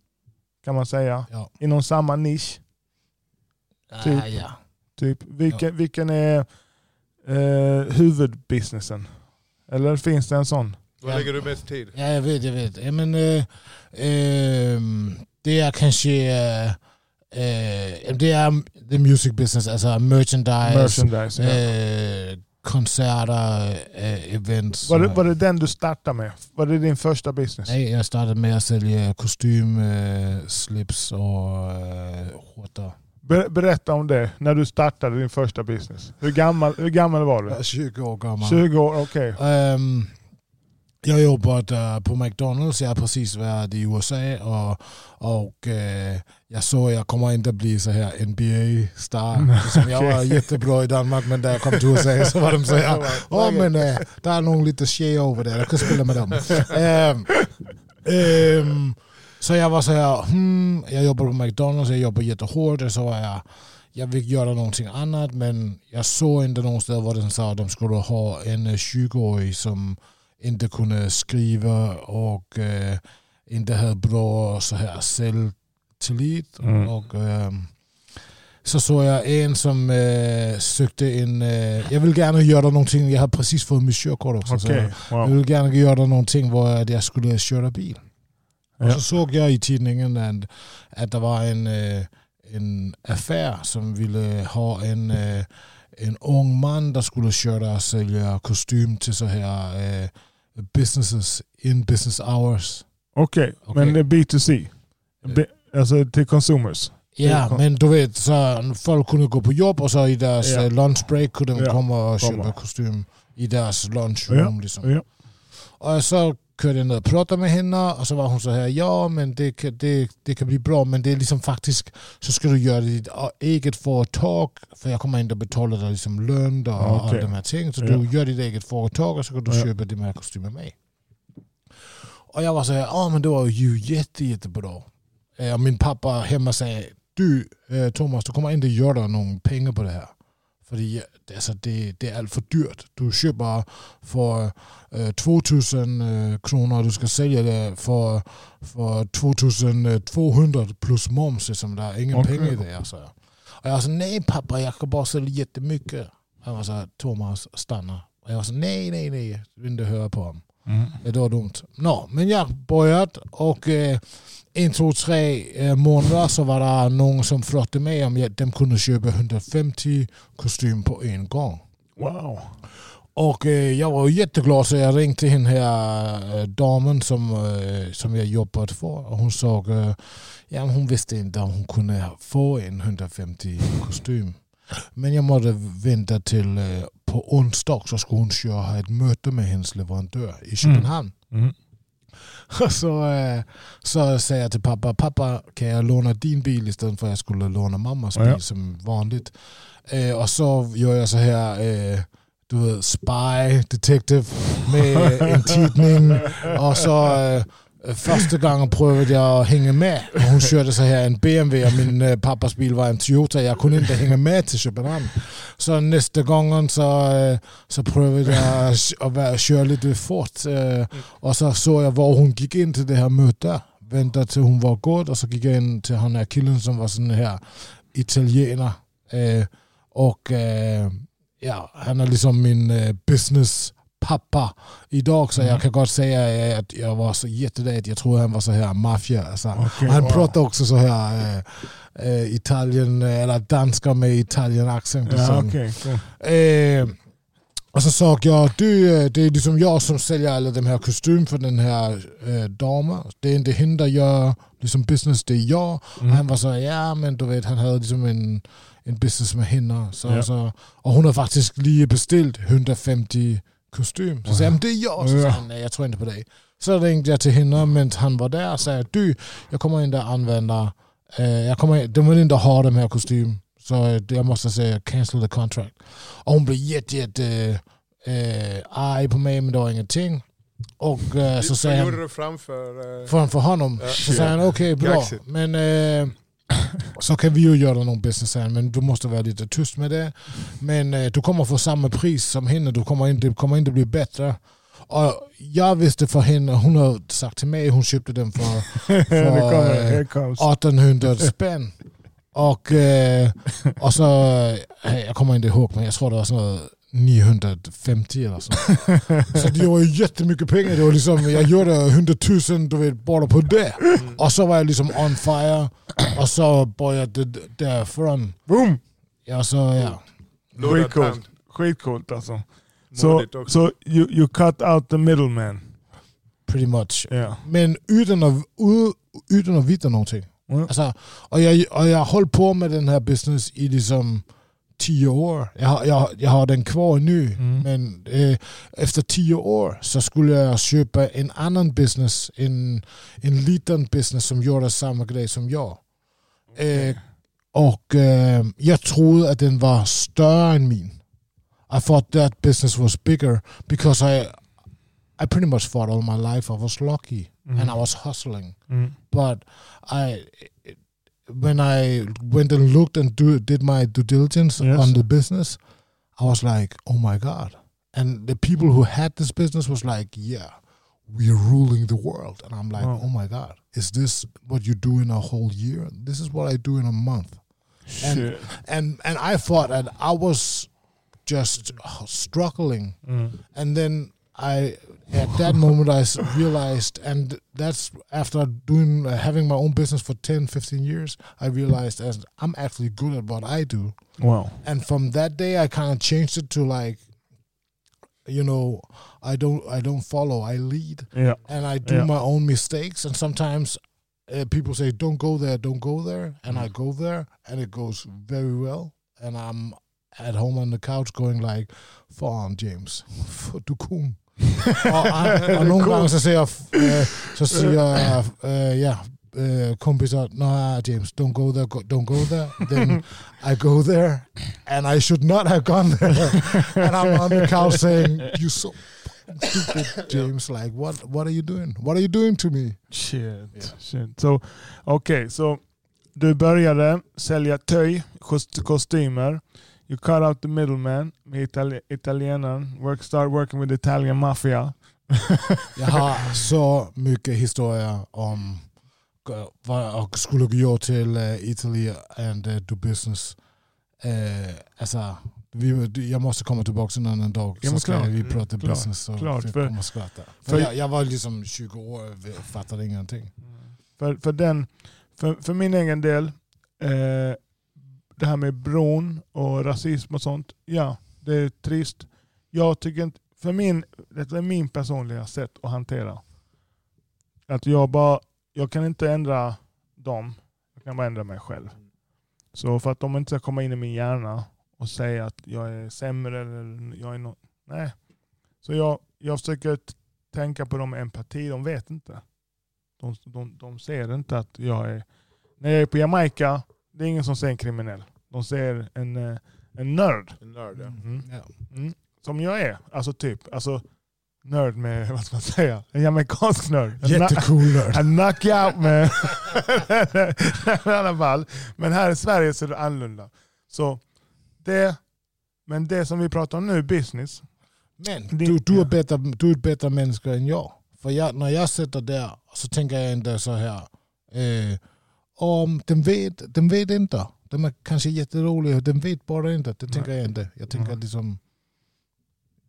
kan man säga. Ja. Inom samma nisch. Typ. Ah, ja. Typ. Vilken, vilken är eh, huvudbusinessen? Eller finns det en sån? Vad lägger du mest tid? ja, jag vet, jag vet. Ja, men, eh, ehm, det är kanske eh, eh, det är the music business, alltså merchandise, Merchandise. Ja. eh, konserter, eh, events. Var, det, var det den du startade med? Var det din första business? Nej, jag startade med att sälja kostym, eh, slips och eh, skjortor. Ber, berätta om det, när du startade din första business. Hur gammal, hur gammal var du? 20 år gammal. 20 år, okej. Ehm, jag jobbar där på McDonalds, jag har precis varit i USA och, och eh, jag såg att jag kommer inte bli så här NBA-star. Som jag var jättebra i Danmark men när jag kom till USA så var de så här, åh men eh, det är nog lite tjejer över där, jag kan spela med dem. Ehm, ehm, så jag var så här, hmm, jag jobbar på McDonalds, jag jobbar jättehårt och så var jag jag vill göra någonting annat men jag såg inte någonstans var de sa att de skulle ha en 20-årig som inte kunde skriva och eh, inte hade bra så här självtillit. Mm. Och, eh, så såg jag en som eh, sökte en, jag vill gärna göra någonting, jag har precis fått mitt körkort också. Så Okej, jag wow. vill gärna göra någonting var jag skulle köra bil. Ja. så såg jag i tidningen att, att det var en, eh, en affär som ville ha en, eh, en ung man där skulle köra och sälja kostym till så här eh, businesses in business hours. Okej, Okej. men det är B2C? B, alltså till consumers? Ja, men du vet, så folk kunde gå på jobb och så i deras Ja. ja. lunchbreak kunde de Ja, komma och köpa kostym i deras lunchroom. Liksom. Ja. Och så körde jag ner och pratade med henne och så var hon så här, ja men det, kan- det, det kan bli bra men det är liksom faktiskt så ska du göra ditt eget företag för jag kommer inte att betala dig liksom lön och Ja, okej. alla de här ting. Så Ja. du gör ditt eget företag och så kan du Ja. köpa de här kostymer med mig. Och jag var så här, ja men det var ju jätte, jättebra. Eh, Och min pappa hemma säger, du eh, Thomas, du kommer inte göra någon pengar på det här. För det, alltså, det, det är allt för dyrt. Du köper för eh, 2000 eh, kronor och du ska sälja det för, för 2200 plus moms. Liksom. Det är ingen Okej. pengar i det. Alltså. Och jag sa, nej pappa, jag kan bara sälja jättemycket. Han var så här, Thomas, stanna. Och jag var så nej, nej, nej. Jag vill inte höra på honom. Mm. Det var dumt. Nå, men jag började och eh, en, två, tre eh, månader så var det någon som frågade mig om jag, de kunde köpa 150 kostym på en gång. Wow. Och eh, jag var jätteglad så jag ringde till den här eh, damen som, eh, som jag jobbat för. Och hon sa eh, ja, hon visste inte om hon kunde få en 150 kostym. Men jag måste vänta till eh, på onsdag så skulle hon köra ha ett möte med hennes leverantör i Köpenhamn. Mm. Och så, eh, så säger jag till pappa, pappa kan jag låna din bil istället för att jag skulle låna mammas bil Ja. som vanligt. Eh, och så gör jag så här, eh, du vet, spy, detective med en tidning. Och så första gången prövade jag att hänga med. Hon körde så här en BMW och min eh, pappas bil var en Toyota. Jag kunde inte hänga med till Köpenhamn. Så nästa gången så, eh, så prövade jag att köra lite fort. Eh. Och så såg jag var hon gick in till det här mötet. Väntade till hon var gått och så gick jag in till den här killen som var sån här italienare. Och ja, han är liksom min business pappa idag så jag kan gott säga att jag var så jätterädd. Jag tror han var så här maffia. Alltså. Okej, han wow. pratar också så här eh, Italien eh, eller danska med Italien accent. och Ja, cool. Eh, och så sa jag, du, det är liksom jag som säljer alla de här kostym för den här eh, damen. Det är inte henne der gör liksom business, det är jag. Mm. Och han var så, ja men du vet, han hade liksom en, en business med henne. Så, Ja. så, och hon har faktiskt lige bestilt 150 kostym. Så jag, men det är jag. Så Ja. han, nej jag tror inte på dig. Så ringde jag till henne medan han var där och sa, du, jag kommer inte använda, eh, jag kommer, de vill inte ha de här kostym. Så jag måste säga cancel the contract. Och hon blev jätte, jätte eh, arg på mig men det var ingenting. Och eh, så Du säger han, gjorde det framför... eh, framför honom. Ja. Så säger han okej bra. Kaxigt. Men eh, så kan vi ju göra någon business han, men du måste vara lite tyst med det. Men eh, du kommer få samma pris som henne, du kommer inte, kommer inte bli bättre. Och jag visste för henne, hon har sagt till mig, hon köpte den för det kommer, eh, here it comes. 1800 spänn. Och, eh, och så, eh, jag kommer inte ihåg men jag tror det var sån 950 eller så. Så det var ju jättemycket pengar. Det var liksom, jag gjorde 100 000 du vet, bara på det. Och så var jag liksom on fire. Och så började det därifrån. Boom! Ja, så ja. Skitcoolt. Skitcoolt alltså. Så också. so you, you cut out the middleman. Pretty much. Yeah. Men utan att, utan att veta någonting. Ja. Alltså, och, jag, och jag höll på med den här business i liksom tio år. Jag, har- jag, jag har den kvar nu, Mm. men eh, efter tio år så skulle jag köpa en annan business, en, en liten business som gjorde samma grej som jag. Eh, och eh, jag trodde att den var större än min. I thought that business was bigger because I I pretty much thought all my life I was lucky Mm. and I was hustling. Mm. But I when I went and looked and do, did my due diligence Yes. on the business, I was like, oh my god! And the people who had this business was like, yeah, we're ruling the world, and I'm like, Wow. oh my god, is this what you do in a whole year? This is what I do in a month. And and and I thought that I was just struggling Mm. and then I at that moment I realized and that's after doing uh, having my own business for 10 15 years I realized as I'm actually good at what I do Wow. and from that day I kind of changed it to like you know I don't I don't follow I lead Ja. and I do Yeah. my own mistakes and sometimes uh, people say don't go there don't go there and I go there and it goes very well and I'm at home on the couch going like fan James du kom och, och någon gång så jag eh, så säger jag eh, ja eh, kompisar no James don't go there go, don't go there then I go there and I should not have gone there and I'm on the couch saying you so stupid James like what what are you doing what are you doing to me Shit. Yeah. Shit. So, okej, så du började sälja töj, kost- kostymer. You cut out the middleman med itali- italienaren. Work, start working with Italian mafia. Jag har så mycket historia om eh, vad jag skulle gå till uh, Italy and uh, do business. Uh, alltså, vi, jag måste komma tillbaka en annan dag Ja, så ska klart. vi Mm, prata klart, business. Så klart, för- kommer skratta. För, för- jag, jag var liksom 20 år och fattade ingenting. För, för, den, för, för min egen del, eh, det här med bron och rasism och sånt, ja, det är trist. Jag tycker inte, för min, det är min personliga sätt att hantera. Att jag bara, jag kan inte ändra dem, jag kan bara ändra mig själv. Så för att de inte ska komma in i min hjärna och säga att jag är sämre eller jag är no, nej. Så jag, jag försöker tänka på dem med empati, de vet inte. De, de, de ser inte att jag är... När jag är på Jamaica, det är ingen som ser en kriminell. De ser en, eh, en nörd. En nörd, ja. Mm. Ja. Mm. Som jag är. Alltså typ. Alltså nörd med, vad ska man säga? En jamaicansk nörd. Jättecool nörd. en knockout med... I alla fall. Men här i Sverige så är det annorlunda. Så det, men det som vi pratar om nu, business. Men Det- du, du, ja. är bättre, du är ett bättre människa än jag. För jag, när jag sitter där så tänker jag inte så här. Eh, om den vet, den vet inte. Den är kanske jätterolig, den vet bara inte. Det tänker jag inte. Jag tänker Nej. liksom,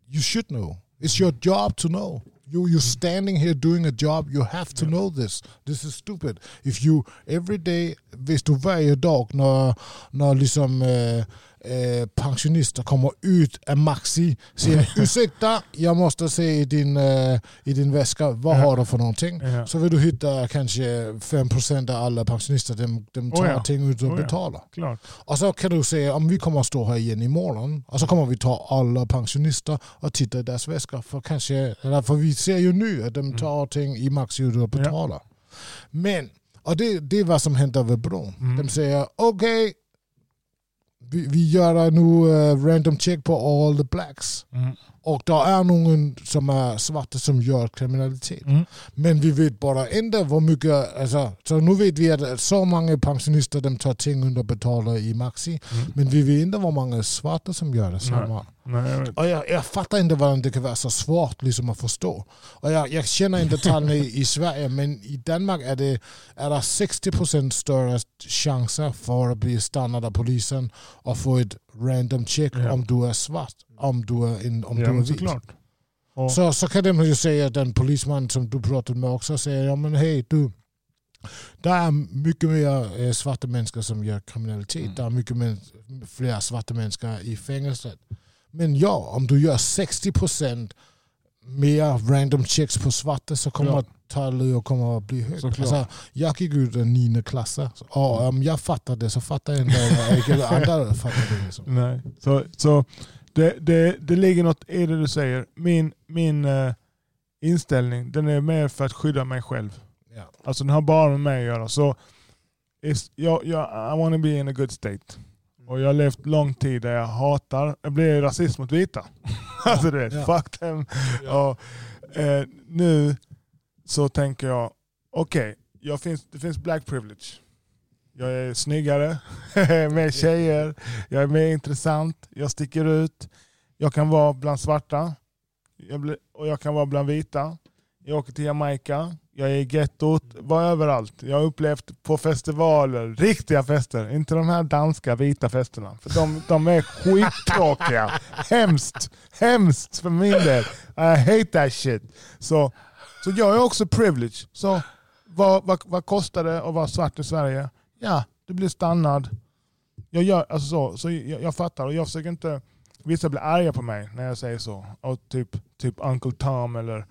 you should know. It's your job to know. You, you're standing here doing a job, you have to know this. This is stupid. If you every day, hvis du varje dag när, när liksom, eh, eh, pensionister kommer ut av Maxi säger ursäkta, jag måste se i din, eh, i din väska, vad Ja. har du för någonting? Ja. Så vill du hitta kanske 5% av alla pensionister, de, de tar Oh ja. ting ut och Oh ja. betalar. Klart. Och så kan du säga om vi kommer att stå här igen imorgon och så kommer vi ta alla pensionister och titta i deras väskor. För, kanske, för vi ser ju nu att de tar ting i Maxi och betalar. Men, och det, det är vad som händer över bron. Mm. De säger okej, vi, vi gör nu uh, eh, random check på all the blacks. Mm. Och det är någon som är svarta som gör kriminalitet. Mm. Men vi vet bara inte hur mycket, alltså, så nu vet vi att så många pensionister de tar ting under betalar i Maxi. Mm. Men vi vet inte hur många svarta som gör det samma. Nej, jag vet. Och jag, jag fattar inte varför det kan vara så svårt liksom, att förstå. Och jag, jag känner inte detaljerna i, i Sverige men i Danmark är det, är det 60% större chanser för att bli stannad av polisen och få ett random check Ja. om du är svart. Om du är, in, om ja, du är vit. Och, Så, så kan de ju säga den polisman som du pratade med också säger ja men hej du. Det är mycket mer eh, svarta människor som gör kriminalitet. Mm. Det är mycket mer, fler svarta människor i fängelset. Men ja, om du gör 60% mer random checks på svarta så kommer Klart. talet kommer att bli högt. Alltså, jag gick ut i nionde klass och om jag fattar det så fattar inte inte andra fattar det. Liksom. Nej. Så, så det, det, det ligger något i det du säger. Min, min eh, inställning den är mer för att skydda mig själv. Ja. Alltså den har bara med mig att göra. Så jag, jag, I wanna be in a good state. Och jag har levt lång tid där jag hatar, jag blir rasist mot vita. alltså du vet, Ja. fuck them. Ja. Och, eh, nu så tänker jag, okej, jag finns, det finns black privilege. Jag är snyggare, mer tjejer, jag är mer intressant, jag sticker ut. Jag kan vara bland svarta jag och jag kan vara bland vita. Jag åker till Jamaica, jag är i gettot, var överallt. Jag har upplevt på festivaler, riktiga fester, inte de här danska vita festerna. För de, de är skittråkiga. hemskt, hemskt för min del. I hate that shit. Så, så jag är också privileged. Så vad, vad, vad kostar det att vara svart i Sverige? Ja, du blir stannad. Jag, gör, alltså så, så jag, jag fattar och jag försöker inte... Vissa blir arga på mig när jag säger så. Och typ, typ Uncle Tom eller...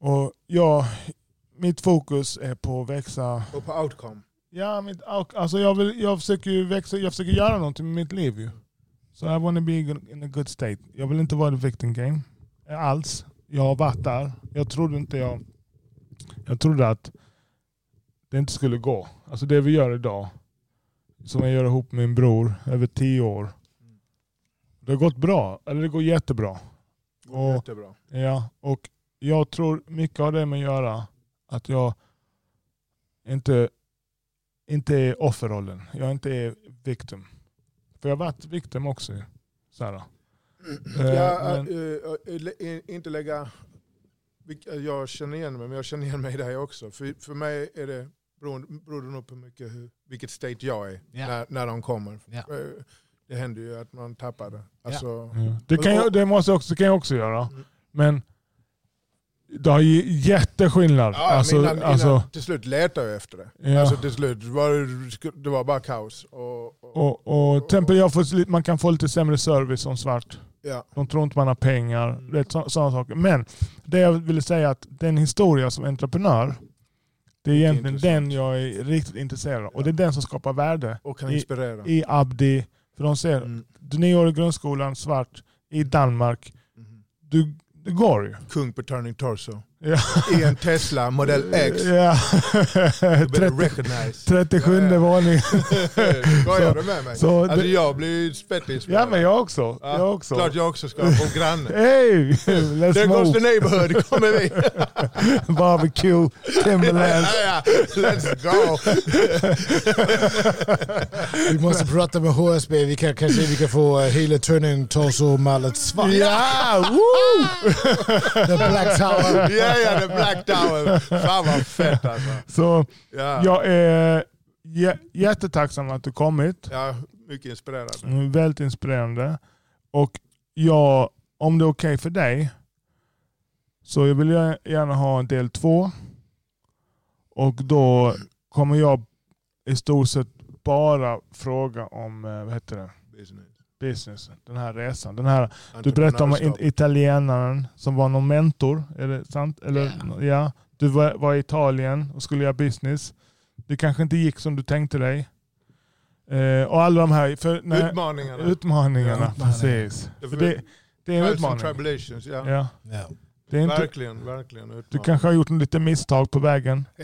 Och jag, mitt fokus är på att växa. Och på outcome. Ja, mitt, alltså jag, vill, jag, försöker ju växa, jag försöker göra någonting med mitt liv ju. Så I wanna be in a good state. Jag vill inte vara the victim game. Alls. Jag har varit där. Jag trodde inte jag... Jag trodde att det inte skulle gå. Alltså det vi gör idag, som jag gör ihop med min bror över tio år. Det har gått bra. Eller det går jättebra. Och- Jättebra. Ja, och jag tror mycket av det med att göra att jag inte, inte är offerrollen. Jag inte är victim. För jag har varit victim också. Så här. Eh, Ja, men- äh, äh, inte lägga... Jag känner igen mig, men jag känner igen mig i dig också. För, för mig är det beroende, beroende nog på mycket hur, vilket state jag är Ja. när, när de kommer. Eh, Det händer ju att man tappar det. Alltså, Ja. Det, kan jag, det måste också, det kan jag också göra. Mm. Men det har ju jätteskillnad. Ja, alltså, men innan, alltså, innan, till slut letar jag efter det. ja. Alltså, till slut var det, det var bara kaos. Och, och, och, och, till exempel jag får, man kan få lite sämre service som svart. ja. De tror inte man har pengar. Mm. Sådana saker. Men det jag ville säga att den historia som entreprenör, det är egentligen intressant. den jag är riktigt intresserad av. Och det är den som skapar värde och kan I- inspirera. i Abdi. För de ser, Mm. du nio i grundskolan, svart, i Danmark. Mm. Du, det går ju. Kung på turning torso. Ja. I en Tesla Model X. Ja. You better 30, recognize. 37 Ja, ja. våningen. Skojar du med mig? så alltså det- jag blir ju. Ja men jag också. Ja, jag också. Klart jag också ska få granne. Hey! Let's There goes the move. neighborhood, kommer vi. Barbecue, Timberlands. ja, ja. Let's go. Vi måste prata med HSB, vi kan kanske vi kan få hela turning torso mallet svart. Ja! Woo! The Black Tower. Ja, ja, the Black Tower. Fan vad fett alltså. Så Ja, jag är jä- jättetacksam att du kommit. ja mycket inspirerande. Mm, Väldigt inspirerande. Och jag, om det är okej för dig, så jag vill gärna ha en del två. Och då kommer jag i stort sett bara fråga om eh, vad heter det? Business. Business. Den här resan. Den här, du berättade om italienaren som var någon mentor. Är det sant? Eller, ja. Du var, var i Italien och skulle göra business. Det kanske inte gick som du tänkte dig. Eh, och alla de här för, när, Utmaningarna. utmaningarna. Ja, precis. Det- För det, det är en utmaning. tribulations. Ja. Ja. Det är inte, Verkligen, verkligen. du utmaning. kanske har gjort en liten misstag på vägen.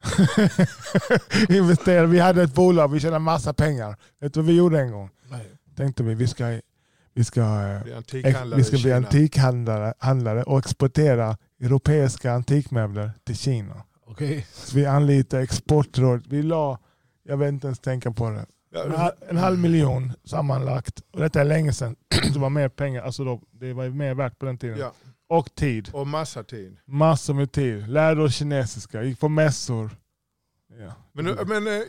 Investera. Vi hade ett bolag, vi tjänade massa pengar. Vet du vad vi gjorde en gång? Tänkte vi, vi ska, vi ska eh, Bli Ex- antikhandlare Vi ska bli antikhandlare handlare och exportera europeiska antikmöbler till Kina. Okej. Så vi anlitar exportrådet. Vi la, jag vet inte ens tänka på det, en, Ja, hal- en halv miljon sammanlagt. Och detta är länge sedan. Det var mer pengar, alltså då, det var mer värt på den tiden. ja. Och tid. Och massa tid. Massor med tid. Lärde oss kinesiska, gick på mässor. Ja. Men, men eh,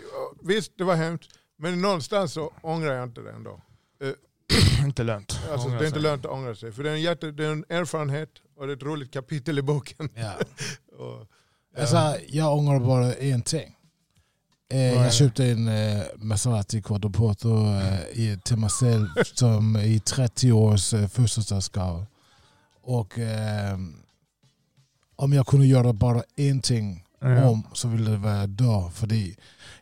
visst, det var hemskt. Men någonstans så ångrar jag inte det ändå. inte lönt. Alltså, det är inte lönt att ångra sig. För det är, en jätte, det är en erfarenhet och det är ett roligt kapitel i boken. Ja. Och, Alltså, jag ångrar bara en ting. Eh, jag köpte en eh, Maserati Quattroporto eh, i- till mig själv som i 30 års eh, födelsedagsgåva. Och ehm, om jag kunde göra bara en ting Ja. om så ville det vara dö. För det,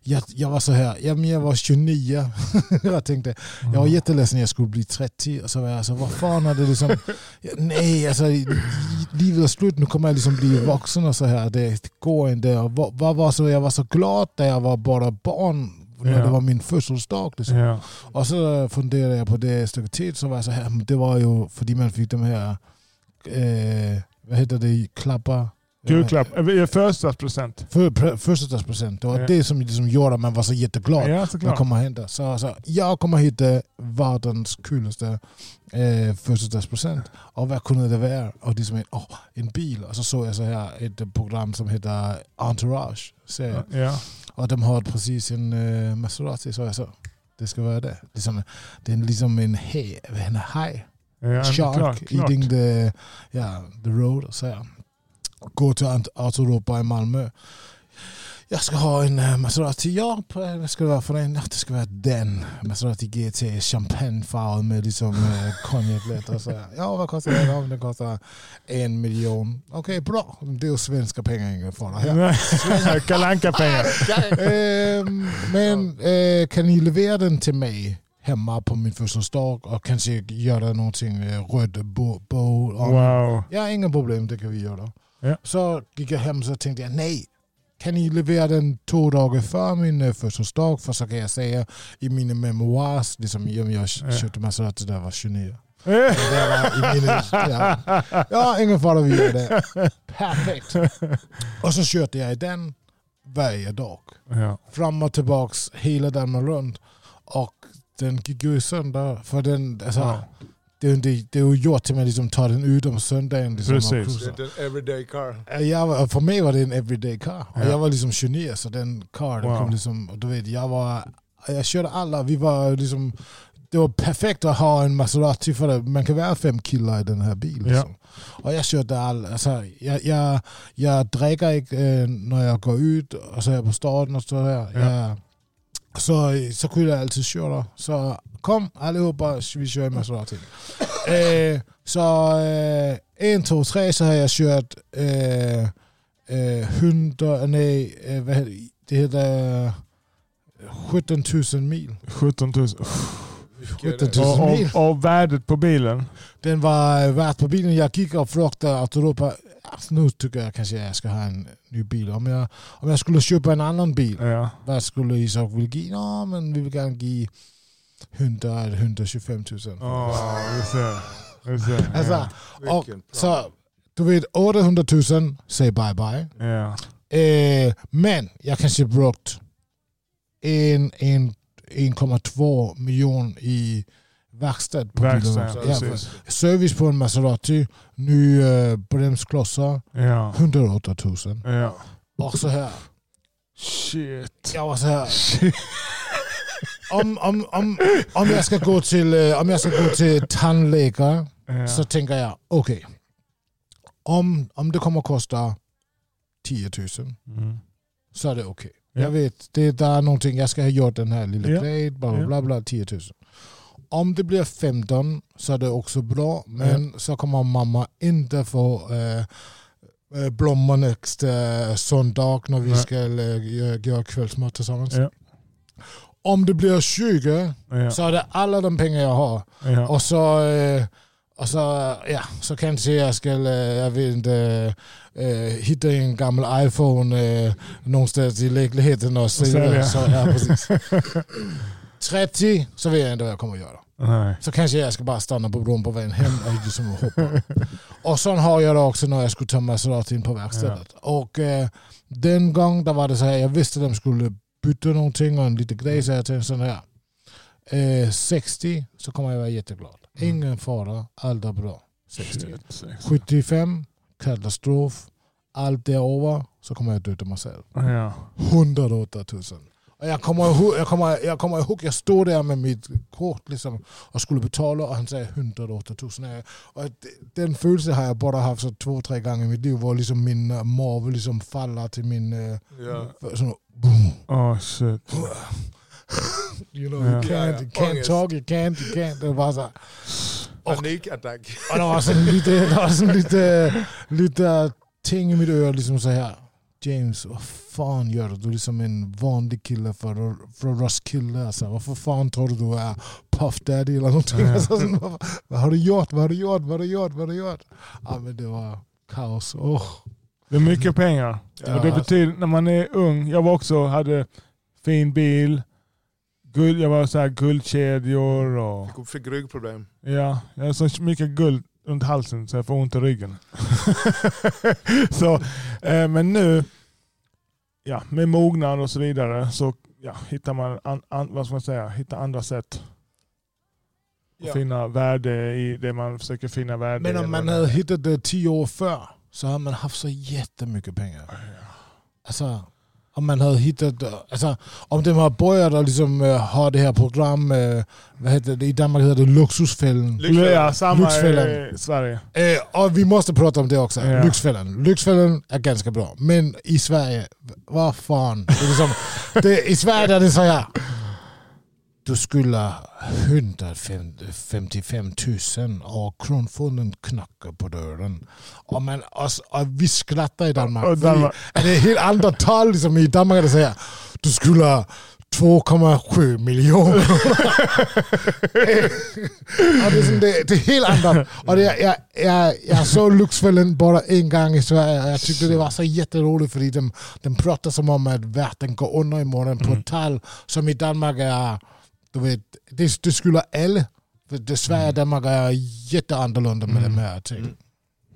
jag, jag var så här, ja, men jag var 29. jag tänkte, jag var jätteledsen när jag skulle bli 30. Och så var jag så, vad fan är det liksom... Nej, alltså livet är slut, nu kommer jag liksom bli vuxen och så här. Det går inte. Vad, vad var så, jag var så glad när jag var bara barn. När Ja. det var min födelsedag. Liksom. Ja. Och så funderade jag på det ett stycke tid, så var jag så här, det var ju för man fick de här, eh, vad heter det, klappar? Julklapp. Eh, Födelsedagspresent. För, Födelsedagspresent. Det var Ja. det som liksom gjorde att man var så jätteglad. Ja, Vad kommer hända? Så, så, jag kommer hitta världens coolaste eh, födelsedagspresent. Och vad kunde det vara? Och det som är, åh, en bil. Och så såg jag så här ett program som heter Entourage. Ja. Och de har precis en uh, Maserati. Så jag så, det ska vara det. Liksom, det är liksom en hej, en haj. Ja, Shark klart, klart. eating the, ja, the road. Så här. Gå till Autoropa i Malmö. Jag ska ha en uh, Maserati. Ja, vad ska det vara för en? Det ska vara den. Maserati GT champagnefärgad med liksom uh, konjaklätt. och så här. Ja, vad kostar den? Ja, den kostar en miljon. Okej, bra. Det är svenska pengar, ingen fara. Ja. Kalanka pengar Ehm, men eh, kan ni leverera den till mig hemma på min födelsedag och kanske göra någonting eh, bo, bo Wow. Ja, inga problem, det kan vi göra. Ja. Så gick jag hem och tänkte jag, nej, kan ni leverera den två dagar före min eh, födelsedag? För så kan jag säga i mina memoirs, liksom, om jag Ja. köpte Maserati där jag var 29. Det var i mina, ja. ja, ingen fara, vi gör det. Perfekt. Och så körde jag i den varje dag Ja. fram och tillbaks hela dagen runt. Och den gick ju sönder. För den, alltså, Ja. Det, är det är ju gjort till att man liksom tar den ut om söndagen. Liksom, Precis. Det är en everyday car. Jag var, för mig var det en everyday car. Och Ja. jag var liksom 29 så den car, den Wow. kom liksom, och du vet, jag var, jag körde alla, vi var liksom, det var perfekt att ha en Maserati för det. man kan vara fem killar i den här bilen. Ja. Liksom. Och jag körde alla, alltså, jag, jag, jag dricker inte eh, när jag går ut och så är jag på staden och så här. Ja. Jag, så, så kunde jag alltid köra. Så kom allihopa, vi kör i Maserati. eh, så eh, en, två, tre så har jag kört eh, eh, 100, nej, eh, vad heter, det heter 17 000 mil. 17 000. 17 000 Och, mil. och, och värdet på bilen? Den var värd på bilen. Jag gick och frågade Autoropa, alltså, nu tycker jag kanske jag ska ha en ny bil. Om jag, om jag skulle köpa en annan bil, Ja. vad skulle Isak vilja ge? Ja, men vi vill gärna ge 100 eller 125 000. Åh, vi ser. Vi ser. Alltså, och, så du vet 800 000, säg bye bye. Ja. Eh, men jag kanske brukt en, en, 1,2 miljon i verkstad på Verkstad, bilen. ja, Ja, service på en Maserati, ny eh, bromsklossar, Ja. 108 000. Ja. Och så här, Shit. jag var så här, Shit. Om, om, om, om, jag ska gå till, eh, om jag ska gå till tandläkare Ja. så tänker jag, okej, om, om det kommer kosta 10 000 Mm. så är det okej. Ja. Jag vet, det där är någonting, jag ska ha gjort den här lilla Ja. grejen, bla bla Ja. bla, bla 10 000. Om det blir 15 så är det också bra, men så kommer mamma inte få eh, eh, blommor nästa söndag när vi ska eh, göra kvällsmat tillsammans. Ja. Om det blir 20 Ja. så är det alla de pengar jag har. Ja. Och så, eh, och så, ja, så kanske jag ska, eh, jag vet inte, eh, hitta en gammal iPhone eh, någonstans i lägenheten och sälja. Så, ja, precis. 30 så vet jag inte vad jag kommer att göra. Nej. Så kanske jag ska bara stanna på bron på vägen hem och liksom hoppa. Och sen har jag det också när jag skulle ta in på verkstället. Och eh, den gången var det så här, jag visste att de skulle byta någonting och en liten grej så jag tänkte sån här. Eh, 60 så kommer jag vara jätteglad. Mm. Ingen fara, allt är bra. 60. Shit. sex. 75, katastrof. Allt det över så kommer jag döda mig själv. Ja. 108 000. Och jag kommer ihåg, jag kommer, jag kommer ihåg, jag stod där med mitt kort liksom, och skulle betala och han säger 108 000. Och den känslan har jag bara haft så två, tre gånger i mitt liv. Var liksom min mave liksom faller till min... Uh, Ja. sån, boom. Oh shit. You know, Ja. you can't, you can't talk, you can't, you can't. Det var så här. Panikattack. Och der var sådan lite, der var sådan lite, lite ting i mit øre, ligesom så her. James, hvad fan gør du? Du er ligesom en vanlig kille fra, fra Roskilde. Altså, hvorfor fan tror du, du er Puff Daddy eller någonting? Ja. Altså, sådan, hvad, hvad, har du gjort? Hvad har du gjort? Hvad har du gjort? Hvad har du gjort? Ja, men det var kaos. Oh. Det är mycket pengar. Ja. Och det betyder, när man är ung, jag var också, hade fin bil, guld, jag var så här guldkedjor och Jag fick ryggproblem. ja, jag har så mycket guld runt halsen så jag får ont i ryggen. så, eh, men nu, ja, med mognad och så vidare så ja, hittar man an, an, vad ska man säga, hittar andra sätt att Ja. finna värde i det man försöker finna värde Men i. om man havde hittat det 10 år før, så havde man haft så jättemycket pengar. Altså, om man havde hittat, altså, om det var börjat at ligesom uh, ha det her program, uh, hvad heter det, i Danmark hedder det Luxusfælden. Lyxfällan. Ja, samma Lyxfällan. i Sverige. Eh, och vi måste prata om det också. Ja. Lyxfällan. Lyxfällan är ganska bra. Men i Sverige, vad fan. Det är liksom, det, I Sverige är det så här. Du skulle 155 000 och Kronfonden knackar på dörren. Och, man, och, och vi skrattar i Danmark. Och Danmark. Det är helt andra tal. Liksom, I Danmark är det så här. Du skulle ha 2,7 miljoner. Ja, det, är det, det är helt annat. Och det, jag, jag, jag såg Luxfällen bara en gång i Sverige jag tyckte det var så jätteroligt för de, de pratar som om att världen går under imorgon på ett tal som i Danmark är, du vet, det, det alla. För det, Sverige och Danmark är jätteannorlunda med de här ting.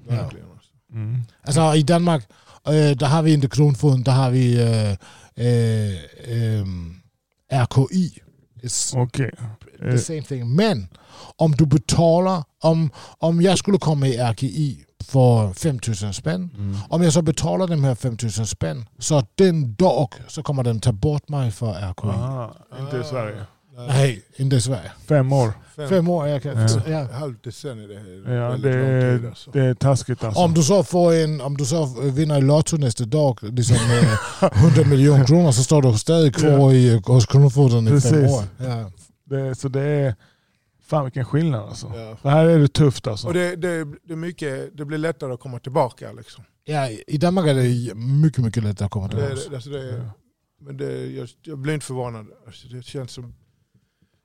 Ja. Verkligen. alltså. Mm. Alltså i Danmark, øh, der har vi inte Kronfonden, der har vi øh, øh, øh, RKI. It's Okej. the Eh, same thing. Men om du betaler, om, om jag skulle komma i RKI för 5000 spänn, Mm. om jag så betalar de här 5000 spänn, så den dag så kommer den ta bort mig för RKI. Aha, inte i Sverige. Nej, inte i Sverige. Fem år. fem, Fem år, jag kan... Ja. Ja. halvt decennium det är Ja, det, är, tid. Alltså. det är taskigt alltså. Om du så får en, om du så vinner i Lotto nästa dag, liksom eh, 100 miljoner kronor, så står du stadig kvar i, hos Kronofogden i fem Precis. år. Ja. Det, så det är... Fan vilken skillnad alltså. Ja. Det här är det tufft alltså. Och det, det, det, är mycket, det blir lättare att komma tillbaka. Liksom. ja, i Danmark är det mycket, mycket lättare att komma Det, tillbaka. det, alltså det, Ja. men det, jag, jag blir inte förvånad. Alltså det känns som...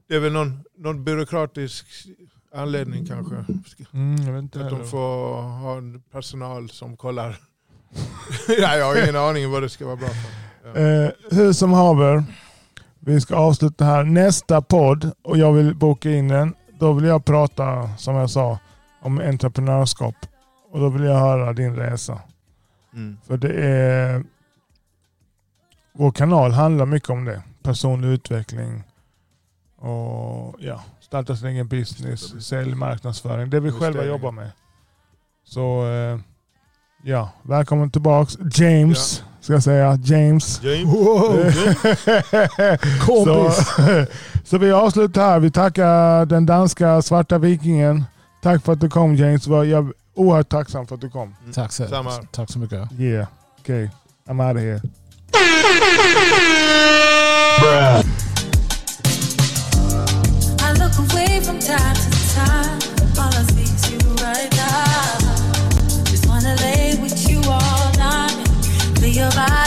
Det är väl någon, någon byråkratisk anledning kanske. Mm, Att de får ha en personal som kollar. Nej, jag har ingen aning vad det ska vara bra för. Ja. Eh, hur som haver, vi ska avsluta här. Nästa podd, och jag vill boka in den, då vill jag prata, som jag sa, om entreprenörskap. Och då vill jag höra din resa. Mm. För det är... Vår kanal handlar mycket om det. Personlig utveckling och ja, starta sin egen business, sälj, marknadsföring. Det vi själva jobbar med. Så eh, ja, välkommen tillbaks James, ska jag säga. James. James. Wow. så, Kompis! så vi avslutar här. Vi tackar den danska svarta vikingen. Tack för att du kom James. Jag är oerhört tacksam för att du kom. Tack så, Samma. tack så mycket. Yeah, okay. I'm out of here. I your body